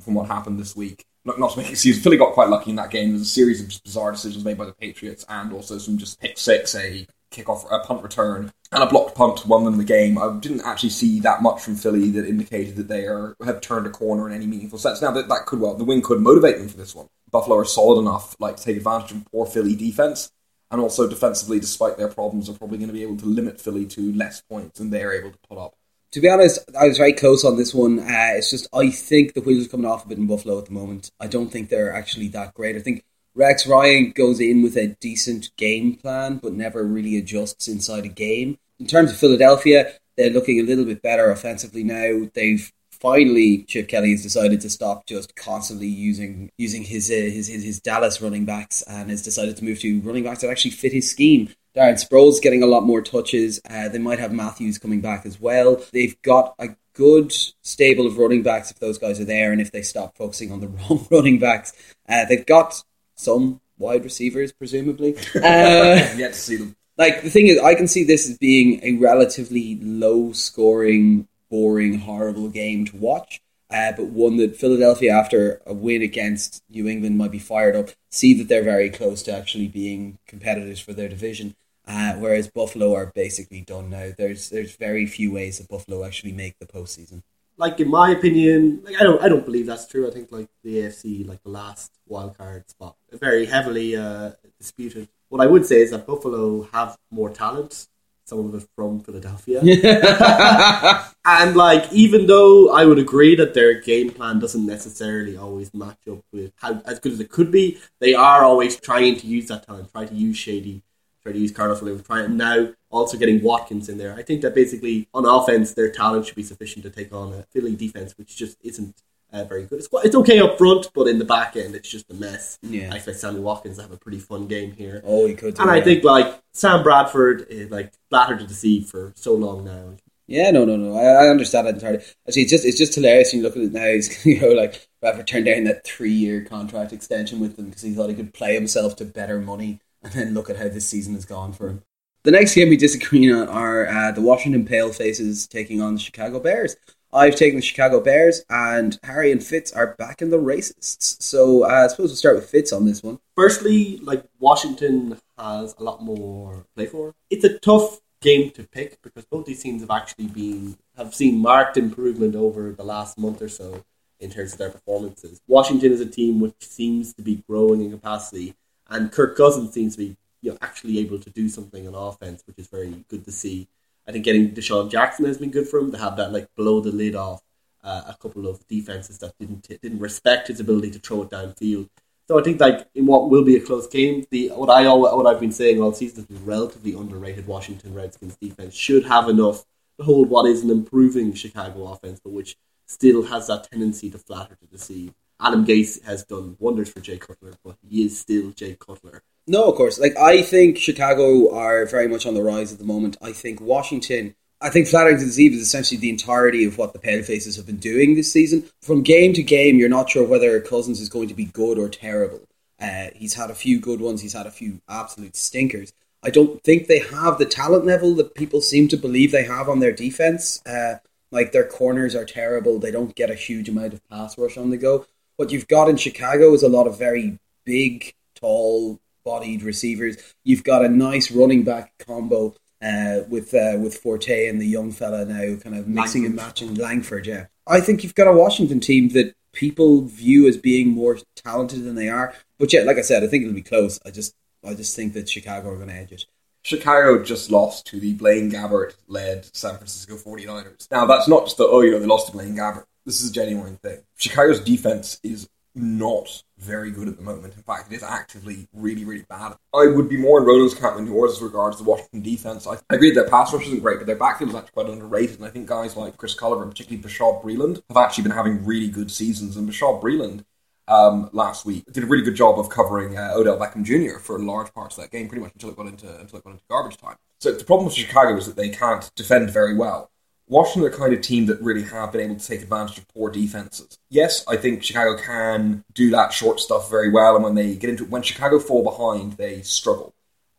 Speaker 2: from what happened this week. Not, not to make excuses, Philly got quite lucky in that game. There's a series of bizarre decisions made by the Patriots, and also some just pick six, a kickoff, a punt return, and a blocked punt won them the game. I didn't actually see that much from Philly that indicated that they are have turned a corner in any meaningful sense. Now that that could well, the win could motivate them for this one. Buffalo are solid enough, like to take advantage of poor Philly defense, and also defensively, despite their problems, are probably going to be able to limit Philly to less points than they're able to put up.
Speaker 1: To be honest, I was very close on this one. Uh, it's just I think the wheels are coming off a bit in Buffalo at the moment. I don't think they're actually that great. I think Rex Ryan goes in with a decent game plan, but never really adjusts inside a game. In terms of Philadelphia, they're looking a little bit better offensively now. They've finally Chip Kelly has decided to stop just constantly using using his uh, his, his his Dallas running backs and has decided to move to running backs that actually fit his scheme. Darren Sproles getting a lot more touches. Uh, they might have Matthews coming back as well. They've got a good stable of running backs if those guys are there and if they stop focusing on the wrong running backs. Uh, they've got some wide receivers, presumably. Uh,
Speaker 2: Yet to see them.
Speaker 1: like the thing is, I can see this as being a relatively low scoring, boring, horrible game to watch. Uh, but one that Philadelphia, after a win against New England, might be fired up. See that they're very close to actually being competitors for their division. Uh, whereas Buffalo are basically done now. There's there's very few ways that Buffalo actually make the postseason.
Speaker 3: Like in my opinion, like I don't I don't believe that's true. I think like the AFC, like the last wild card spot, very heavily uh, disputed. What I would say is that Buffalo have more talent. Some of it from Philadelphia. and like even though I would agree that their game plan doesn't necessarily always match up with how as good as it could be, they are always trying to use that talent, try to use Shady, try to use Carlos Williams, try and now also getting Watkins in there. I think that basically on offense their talent should be sufficient to take on a Philly defense which just isn't uh, very good. It's, quite, it's okay up front, but in the back end, it's just a mess.
Speaker 1: Yeah.
Speaker 3: I expect Sammy Watkins to have a pretty fun game here.
Speaker 1: Oh, he could.
Speaker 3: And I
Speaker 1: that.
Speaker 3: think like Sam Bradford is like flattered to deceive for so long now.
Speaker 1: Yeah, no, no, no. I, I understand that entirely. Actually, it's just it's just hilarious when you look at it now. He's you know like Bradford turned down that three year contract extension with them because he thought he could play himself to better money, and then look at how this season has gone for him. The next game we disagree on are uh, the Washington Pale Faces taking on the Chicago Bears. I've taken the Chicago Bears, and Harry and Fitz are back in the racists. So uh, I suppose we'll start with Fitz on this one.
Speaker 3: Firstly, like Washington has a lot more play for. It's a tough game to pick because both these teams have actually been have seen marked improvement over the last month or so in terms of their performances. Washington is a team which seems to be growing in capacity, and Kirk Cousins seems to be you know actually able to do something on offense, which is very good to see. I think getting DeSean Jackson has been good for him to have that like blow the lid off uh, a couple of defenses that didn't didn't respect his ability to throw it downfield. So I think like in what will be a close game, the what I al- what I've been saying all season is relatively underrated Washington Redskins defense should have enough to hold what is an improving Chicago offense, but which still has that tendency to flatter to deceive. Adam Gase has done wonders for Jay Cutler, but he is still Jay Cutler.
Speaker 1: No, of course. Like I think Chicago are very much on the rise at the moment. I think Washington. I think to deceive is essentially the entirety of what the Palefaces have been doing this season. From game to game, you're not sure whether Cousins is going to be good or terrible. Uh, he's had a few good ones. He's had a few absolute stinkers. I don't think they have the talent level that people seem to believe they have on their defense. Uh, like their corners are terrible. They don't get a huge amount of pass rush on the go. What you've got in Chicago is a lot of very big, tall, bodied receivers. You've got a nice running back combo uh, with uh, with Forte and the young fella now, kind of mixing and matching Langford. Yeah, I think you've got a Washington team that people view as being more talented than they are. But yeah, like I said, I think it'll be close. I just I just think that Chicago are going to edge it.
Speaker 2: Chicago just lost to the Blaine Gabbert led San Francisco 49ers. Now, that's not just the, oh, you know, they lost to Blaine Gabbert. This is a genuine thing. Chicago's defense is not very good at the moment. In fact, it is actively really, really bad. I would be more in Roto's camp than yours as regards the Washington defense. I agree their pass rush isn't great, but their backfield is actually quite underrated. And I think guys like Chris Culliver and particularly Bashad Breeland have actually been having really good seasons. And Bashad Breeland um, last week did a really good job of covering uh, Odell Beckham Jr. for large parts of that game, pretty much until it got into until it got into garbage time. So the problem with Chicago is that they can't defend very well. Washington are the kind of team that really have been able to take advantage of poor defenses. Yes, I think Chicago can do that short stuff very well, and when they get into when Chicago fall behind, they struggle.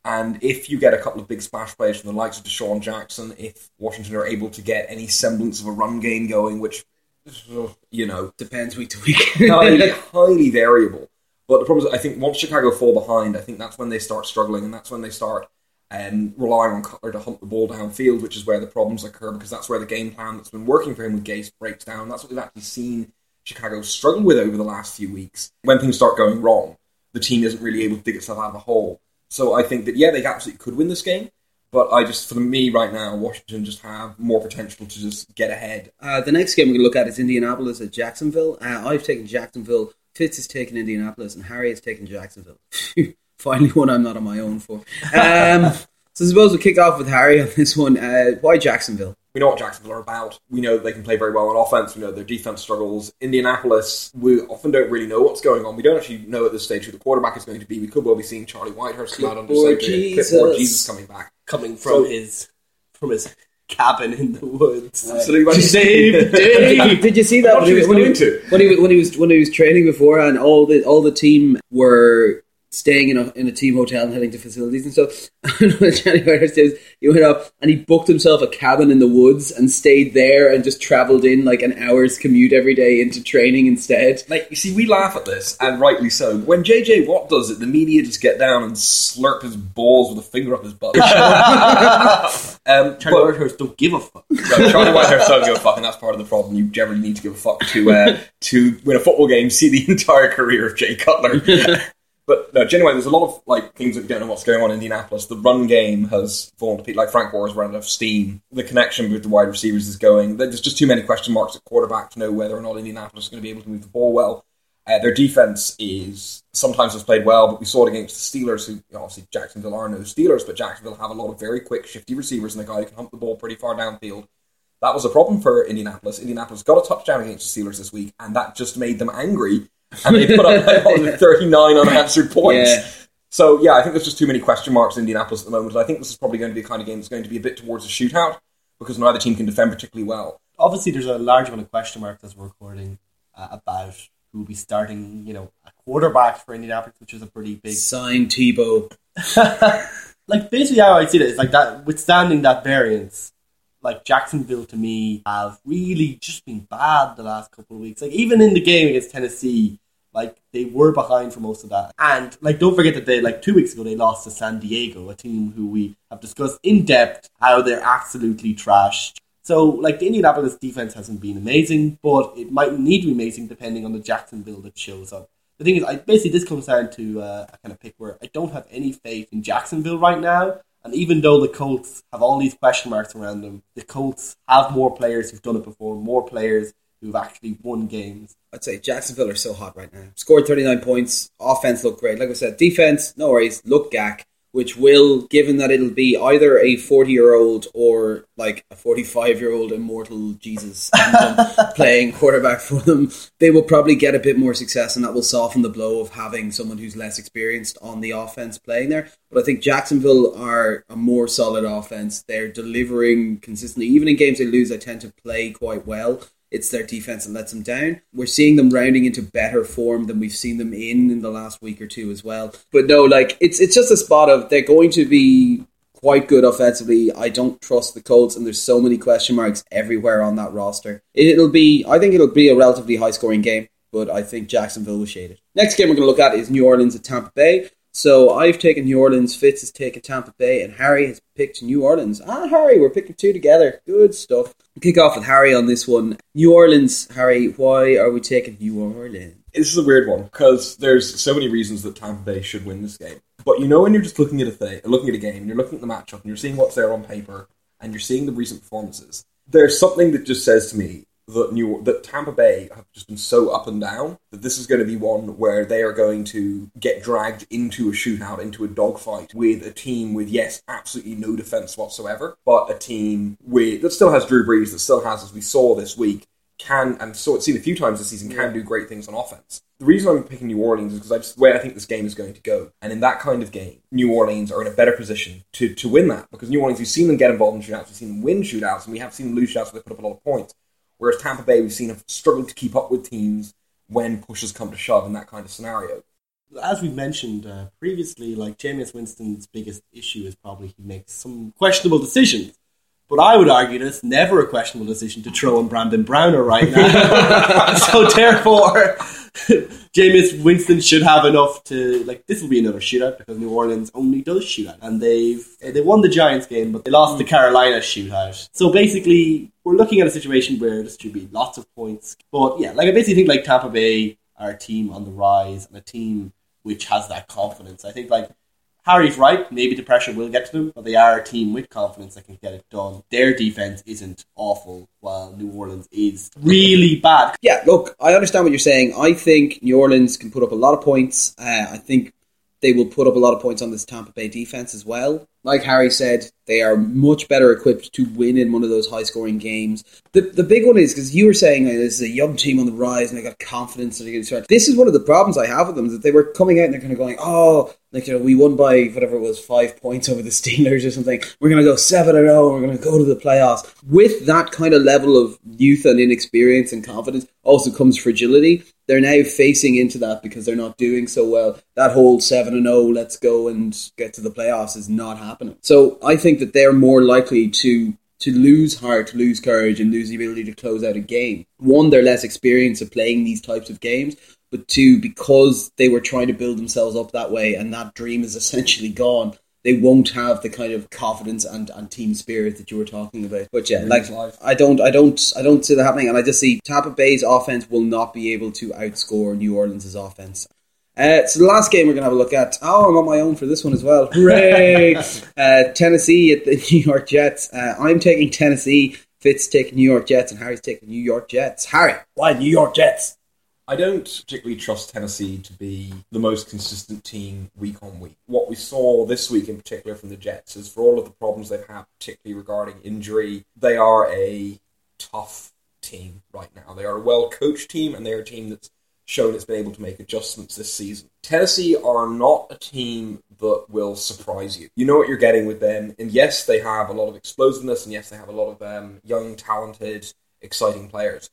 Speaker 2: And if you get a couple of big splash plays from the likes of DeSean Jackson, if Washington are able to get any semblance of a run game going, which you know
Speaker 1: Depends week to week.
Speaker 2: highly, highly variable. But the problem is, I think once Chicago fall behind, I think that's when they start struggling, and that's when they start um, relying on Cutler to hunt the ball downfield, which is where the problems occur because that's where the game plan that's been working for him with Gase breaks down. That's what we've actually seen Chicago struggle with over the last few weeks. When things start going wrong, the team isn't really able to dig itself out of a hole. So I think that yeah, they absolutely could win this game. But I just, for me right now, Washington just have more potential to just get ahead.
Speaker 1: Uh, the next game we're going to look at is Indianapolis at Jacksonville. Uh, I've taken Jacksonville. Fitz has taken Indianapolis, and Harry has taken Jacksonville. Finally, one I'm not on my own for. Um, so I suppose we'll kick off with Harry on this one. Uh, why Jacksonville?
Speaker 2: We know what Jacksonville are about. We know they can play very well on offense. We know their defense struggles. Indianapolis, we often don't really know what's going on. We don't actually know at this stage who the quarterback is going to be. We could well be seeing Charlie Whitehurst come out under
Speaker 1: Clipboard
Speaker 2: Saban.
Speaker 1: Jesus.
Speaker 2: Clipboard Jesus coming back.
Speaker 3: Coming from
Speaker 2: So-
Speaker 3: his from his cabin in the woods.
Speaker 2: Absolutely.
Speaker 3: To save the
Speaker 1: Did you,
Speaker 3: day.
Speaker 1: did you see that
Speaker 2: What
Speaker 1: when he,
Speaker 2: he was
Speaker 1: when, he,
Speaker 2: going to.
Speaker 1: when, he, when he was when he was training beforehand? All the all the team were staying in a in a team hotel and heading to facilities and stuff. And when Johnny Whitehurst says he went up and he booked himself a cabin in the woods and stayed there and just travelled in like an hour's commute every day into training instead.
Speaker 2: Like, you see, we laugh at this, and rightly so. When JJ Watt does it, the media just get down and slurp his balls with a finger up his butt. um,
Speaker 3: Charlie
Speaker 2: but-
Speaker 3: Whitehurst don't give a fuck.
Speaker 2: No, Charlie Whitehurst doesn't give a fuck, and that's part of the problem. You generally need to give a fuck to uh, to win a football game, see the entire career of Jay Cutler. But no, genuinely, there's a lot of like things that we don't know what's going on in Indianapolis. The run game has fallen to pieces. Like Frank has run out of steam. The connection with the wide receivers is going. There's just too many question marks at quarterback to know whether or not Indianapolis is going to be able to move the ball well. Uh, their defense is sometimes has played well, but we saw it against the Steelers, who obviously Jacksonville are no Steelers, but Jacksonville have a lot of very quick, shifty receivers and a guy who can hump the ball pretty far downfield. That was a problem for Indianapolis. Indianapolis got a touchdown against the Steelers this week, and that just made them angry. And they put up like, 39 unanswered points.
Speaker 1: Yeah.
Speaker 2: So, yeah, I think there's just too many question marks in Indianapolis at the moment. And I think this is probably going to be the kind of game that's going to be a bit towards a shootout because neither team can defend particularly well.
Speaker 3: Obviously, there's a large amount of question marks as we're recording uh, about who will be starting, you know, a quarterback for Indianapolis, which is a pretty big
Speaker 1: Sign Tebow.
Speaker 3: like basically how I see it is like that withstanding that variance, like Jacksonville to me have really just been bad the last couple of weeks. Like even in the game against Tennessee, like they were behind for most of that. And like don't forget that they like two weeks ago they lost to San Diego, a team who we have discussed in depth how they're absolutely trashed. So like the Indianapolis defense hasn't been amazing, but it might need to be amazing depending on the Jacksonville that shows up the thing is, I basically this comes down to uh, a kind of pick where I don't have any faith in Jacksonville right now. And even though the Colts have all these question marks around them, the Colts have more players who've done it before, more players who've actually won games.
Speaker 1: I'd say Jacksonville are so hot right now. Scored 39 points. Offense looked great. Like I said, defense, no worries. Look gack, which will, given that it'll be either a 40 year old or like a 45 year old immortal Jesus playing quarterback for them, they will probably get a bit more success and that will soften the blow of having someone who's less experienced on the offense playing there. But I think Jacksonville are a more solid offense. They're delivering consistently. Even in games they lose, they tend to play quite well it's their defense that lets them down. We're seeing them rounding into better form than we've seen them in in the last week or two as well. But no, like it's it's just a spot of they're going to be quite good offensively. I don't trust the Colts, and there's so many question marks everywhere on that roster. It'll be, I think it'll be a relatively high scoring game, but I think Jacksonville was shaded. Next game we're going to look at is New Orleans at Tampa Bay. So I've taken New Orleans, Fitz has taken Tampa Bay, and Harry has picked New Orleans. Ah, Harry, we're picking two together. Good stuff. We'll kick off with Harry on this one. New Orleans, Harry, why are we taking New Orleans?
Speaker 2: This is a weird one because there's so many reasons that Tampa Bay should win this game. But you know when you're just looking at a thing, looking at a game, and you're looking at the matchup, and you're seeing what's there on paper, and you're seeing the recent performances. There's something that just says to me that New that Tampa Bay have just been so up and down that this is going to be one where they are going to get dragged into a shootout, into a dogfight with a team with yes, absolutely no defense whatsoever, but a team with that still has Drew Brees, that still has, as we saw this week, can and saw it seen a few times this season, can do great things on offense. The reason I'm picking New Orleans is because I just where I think this game is going to go, and in that kind of game, New Orleans are in a better position to to win that because New Orleans, we've seen them get involved in shootouts, we've seen them win shootouts, and we have seen them lose shootouts where they put up a lot of points. Whereas Tampa Bay, we've seen have struggled to keep up with teams when pushes come to shove in that kind of scenario.
Speaker 3: As we mentioned uh, previously, like Jameis Winston's biggest issue is probably he makes some questionable decisions. But I would argue that it's never a questionable decision to throw in Brandon Browner right now. so therefore, Jameis Winston should have enough to like. This will be another shootout because New Orleans only does shootout, and they've eh, they won the Giants game, but they lost the Carolina shootout. So basically, we're looking at a situation where this should be lots of points. But yeah, like I basically think like Tampa Bay are a team on the rise and a team which has that confidence. I think like Harry's right. Maybe the pressure will get to them, but they are a team with confidence that can get it done. Their defense isn't awful, while New Orleans is really bad.
Speaker 1: Yeah, look, I understand what you're saying. I think New Orleans can put up a lot of points. Uh, I think they will put up a lot of points on this Tampa Bay defense as well. Like Harry said, they are much better equipped to win in one of those high scoring games. The the big one is because you were saying uh, this is a young team on the rise and they got confidence and they're going to start. This is one of the problems I have with them is that they were coming out and they're kind of going, oh, like you know, we won by whatever it was five points over the Steelers or something. We're going to go seven and zero. We're going to go to the playoffs. With that kind of level of youth and inexperience and confidence, also comes fragility. They're now facing into that because they're not doing so well. That whole seven and zero, let's go and get to the playoffs, is not happening. So I think that they're more likely to to lose heart, lose courage, and lose the ability to close out a game. One, they're less experienced at playing these types of games, but two, because they were trying to build themselves up that way, and that dream is essentially gone. They won't have the kind of confidence and, and team spirit that you were talking about. But yeah, like I don't, I don't, I don't see that happening, and I just see Tampa Bay's offense will not be able to outscore New Orleans' offense. Uh, so the last game we're going to have a look at. Oh, I'm on my own for this one as well. Hooray! uh, Tennessee at the New York Jets. Uh, I'm taking Tennessee. Fitz taking New York Jets, and Harry's taking New York Jets. Harry, why New York Jets?
Speaker 2: I don't particularly trust Tennessee to be the most consistent team week on week. What we saw this week in particular from the Jets is for all of the problems they've had, particularly regarding injury, they are a tough team right now. They are a well coached team, and they're a team that's shown it's been able to make adjustments this season. Tennessee are not a team that will surprise you. You know what you're getting with them, and yes, they have a lot of explosiveness, and yes, they have a lot of um, young, talented, exciting players.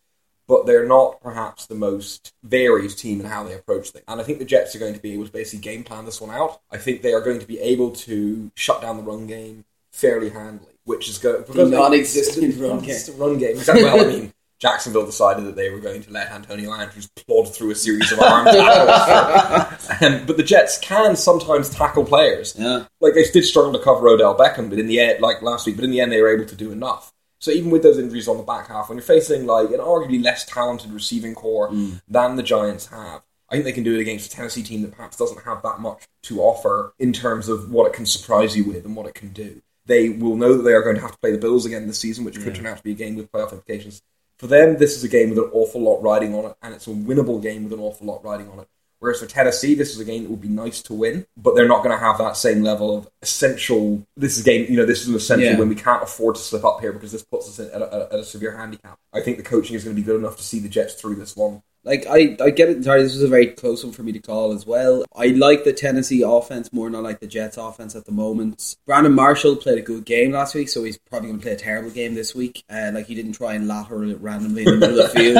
Speaker 2: But they're not perhaps the most varied team in how they approach things. And I think the Jets are going to be able to basically game plan this one out. I think they are going to be able to shut down the run game fairly handily, which is going
Speaker 1: The non-existent run game.
Speaker 2: Run game. Exactly. Well, I mean, Jacksonville decided that they were going to let Antonio Andrews plod through a series of arm tackles. um, but the Jets can sometimes tackle players.
Speaker 1: Yeah.
Speaker 2: Like they did struggle to cover Odell Beckham, but in the end, like last week, but in the end, they were able to do enough. So even with those injuries on the back half, when you're facing like an arguably less talented receiving corps mm. than the Giants have, I think they can do it against a Tennessee team that perhaps doesn't have that much to offer in terms of what it can surprise you with and what it can do. They will know that they are going to have to play the Bills again this season, which could turn out to be a game with playoff implications. For them, this is a game with an awful lot riding on it, and it's a winnable game with an awful lot riding on it. Whereas for Tennessee, this is a game that would be nice to win, but they're not going to have that same level of essential. This is a game, you know, this is an essential
Speaker 1: Yeah.
Speaker 2: when we can't afford to slip up here because this puts us at, a, at a severe handicap. I think the coaching is going to be good enough to see the Jets through this one.
Speaker 1: Like I, I get it entirely. This was a very close one for me to call as well. I like the Tennessee offense more than I like the Jets offense at the moment. Brandon Marshall played a good game last week, so he's probably going to play a terrible game this week. Uh, like he didn't try and lateral it randomly in the middle of the field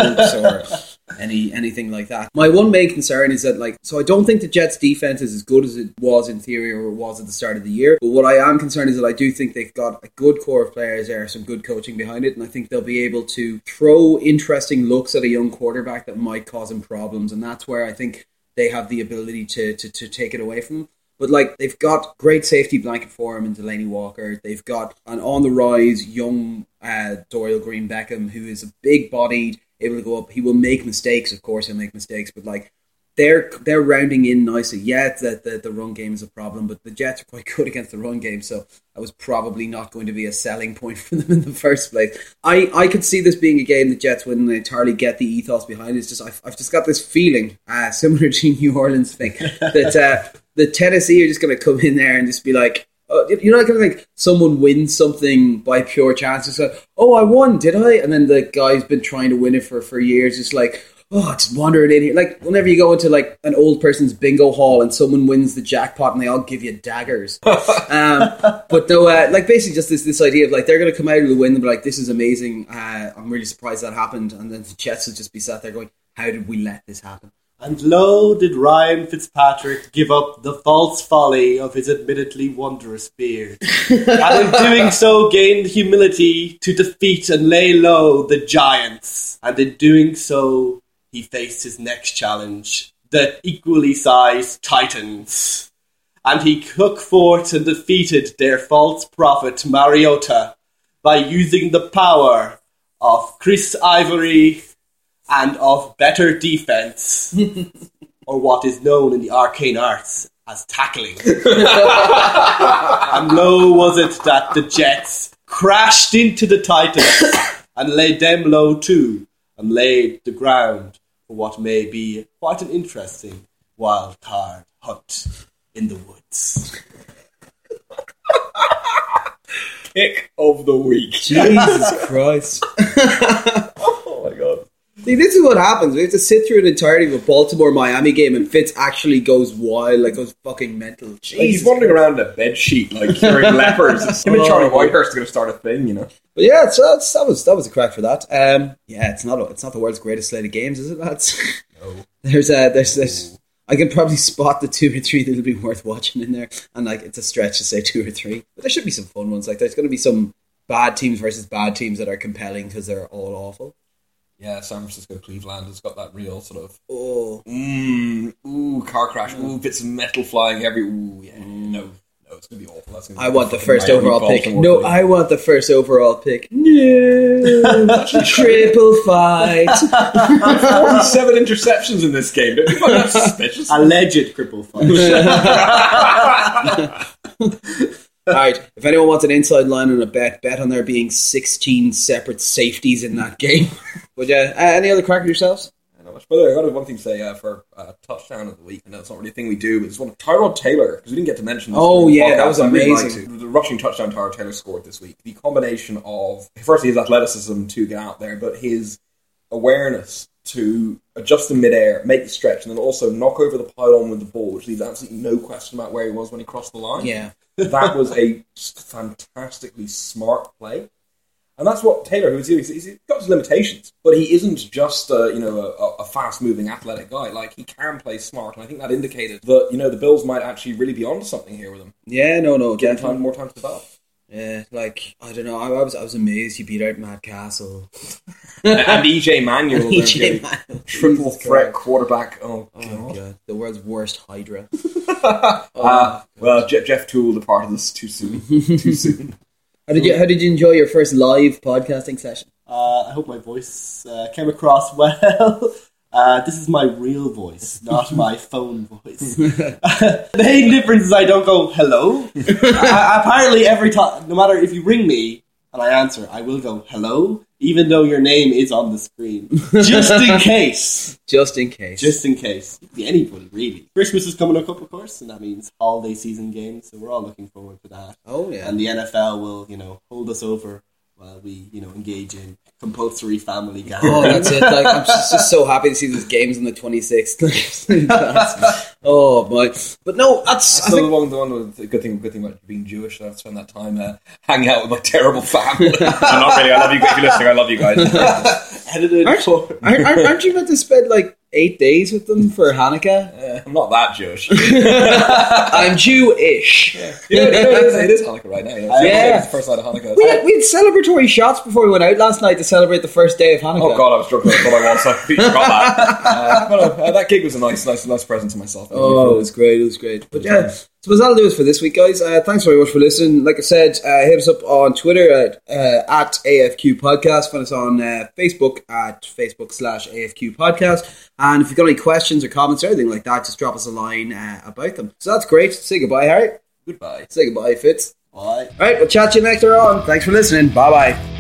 Speaker 1: or any anything like that. My one main concern is that like, so I don't think the Jets defense is as good as it was in theory or it was at the start of the year. But what I am concerned is that I do think they've got a good core of players there, some good coaching behind it, and I think they'll be able to throw interesting looks at a young quarterback that might cause him problems, and that's where I think they have the ability to to, to take it away from him. But like they've got great safety blanket for him in Delanie Walker. They've got an on the rise young uh, Dorial Green Beckham who is a big bodied, able to go up. He will make mistakes, of course, he'll make mistakes, but like they're they're rounding in nicely. Yeah, the, the the run game is a problem, but the Jets are quite good against the run game, so that was probably not going to be a selling point for them in the first place. I, I could see this being a game the Jets wouldn't entirely get the ethos behind it. It's just I've, I've just got this feeling, uh, similar to New Orleans thing, that uh, the Tennessee are just going to come in there and just be like. Uh, you know, kind of like someone wins something by pure chance. It's like, oh, I won, did I? And then the guy's been trying to win it for, for years. It's like, oh, just wandering in here. Like whenever you go into like an old person's bingo hall and someone wins the jackpot and they all give you daggers. um, but no, uh, like basically just this this idea of like they're going to come out of the win and be like, this is amazing. Uh, I'm really surprised that happened. And then the Jets will just be sat there going, how did we let this happen?
Speaker 3: And lo did Ryan Fitzpatrick give up the false folly of his admittedly wondrous beard. and in doing so gained humility to defeat and lay low the giants. And in doing so, he faced his next challenge, the equally sized Titans. And he took fort and defeated their false prophet Mariota by using the power of Chris Ivory and of better defense, or what is known in the arcane arts as tackling. and lo was it that the Jets crashed into the Titans and laid them low too, and laid the ground for what may be quite an interesting wild card hunt in the woods.
Speaker 2: Pick of the week.
Speaker 1: Jesus Christ. See, this is what happens. We have to sit through an entirety of a Baltimore Miami game and Fitz actually goes wild, like goes fucking mental.
Speaker 2: Like, he's
Speaker 1: Jesus
Speaker 2: wandering around in a bed sheet like curing lepers. Him and Charlie Whitehurst are going to start a thing, you know.
Speaker 1: But yeah, so that's, that was that was a crack for that. Um, yeah, it's not it's not the world's greatest slate of games, is it, That's
Speaker 2: No.
Speaker 1: there's uh, there's there's I can probably spot the two or three that'll be worth watching in there, and like it's a stretch to say two or three, but there should be some fun ones. Like there's going to be some bad teams versus bad teams that are compelling because they're all awful.
Speaker 2: Yeah, San Francisco Cleveland has got that real sort of
Speaker 1: Oh,
Speaker 2: mm, ooh car crash, ooh bits of metal flying every ooh yeah no no it's gonna be awful. That's gonna be
Speaker 1: I want the first
Speaker 2: Miami,
Speaker 1: overall pick. No,
Speaker 2: thing.
Speaker 1: I want the first overall pick. No, triple fight.
Speaker 2: Forty-seven interceptions in this game. Don't you find that suspicious?
Speaker 3: Alleged cripple fight.
Speaker 1: All right. If anyone wants an inside line on a bet, bet on there being 16 separate safeties in that game. Would you? Uh, any other crack yourselves?
Speaker 2: By the way, I got one thing to say uh, for uh, touchdown of the week. I know it's not really a thing we do, but it's one of Tyrod Taylor because we didn't get to mention. This
Speaker 1: Oh, yeah, that was
Speaker 2: I really
Speaker 1: amazing.
Speaker 2: the rushing touchdown Tyrod Taylor scored this week, the combination of firstly his athleticism to get out there, but his awareness to adjust in midair, make the stretch, and then also knock over the pylon with the ball, which leaves absolutely no question about where he was when he crossed the line.
Speaker 1: Yeah.
Speaker 2: that was a fantastically smart play. And that's what Taylor, who's he's, he's got his limitations, but he isn't just a, you know a, a fast-moving athletic guy. Like he can play smart, and I think that indicated that you know the Bills might actually really be onto something here with him.
Speaker 1: Yeah, no, no,
Speaker 2: Give
Speaker 1: definitely.
Speaker 2: time, more time to develop.
Speaker 1: Yeah, like I don't know. I, I was I was amazed you beat out Matt Cassel.
Speaker 2: and EJ Manuel, their
Speaker 1: EJ Manuel.
Speaker 2: triple threat quarterback. Oh,
Speaker 1: Oh
Speaker 2: God.
Speaker 1: god, the world's worst Hydra.
Speaker 2: Uh, well, Jeff, Jeff Tuel departed us too soon. too soon.
Speaker 1: How did you How did you enjoy your first live podcasting session?
Speaker 3: Uh, I hope my voice uh, came across well. Uh, this is my real voice, not my phone voice. the main difference is I don't go hello. I, apparently, every time, no matter if you ring me and I answer, I will go hello, even though your name is on the screen, just in case.
Speaker 1: Just in case.
Speaker 3: Just in case. Anybody, really. Christmas is coming up, of course, and that means holiday season games, so we're all looking forward to that.
Speaker 1: oh yeah.
Speaker 3: And the NFL will, you know, hold us over while we, you know, engage in compulsory family gatherings.
Speaker 1: Oh, that's it. Like, I'm just, just so happy to see those games on the 26th. Oh, my. But no, that's. I
Speaker 2: So the one, the one with the good thing, good thing about being Jewish, I spend that time uh, hanging out with my terrible family. I'm not really. I love you. Guys if you're listening, I love you guys.
Speaker 3: Edited
Speaker 1: aren't,
Speaker 3: for.
Speaker 1: aren't, aren't aren't you meant to spend like eight days with them for Hanukkah?
Speaker 2: Uh, I'm not that Jewish.
Speaker 1: I'm Jewish.
Speaker 2: You know, you know, it, is, it is Hanukkah right now.
Speaker 1: Yeah.
Speaker 2: it's the first night of Hanukkah.
Speaker 1: We had, we had celebratory shots before we went out last night to celebrate the first day of Hanukkah.
Speaker 2: Oh god, I was drunk. I thought I was. I forgot that. Uh, but, uh, that gig was a nice, nice, nice present to myself.
Speaker 1: Oh, it was great. It was great. But yeah, suppose that'll do it for this week, guys. Uh, thanks very much for listening. Like I said, uh, hit us up on Twitter at, uh, at AFQ Podcast. Find us on uh, Facebook at Facebook slash AFQ Podcast. And if you've got any questions or comments or anything like that, just drop us a line uh, about them. So that's great. Say goodbye, Harry.
Speaker 2: Goodbye.
Speaker 1: Say goodbye, Fitz.
Speaker 3: Bye.
Speaker 1: All right, we'll chat to you next on. Thanks for listening. Bye bye.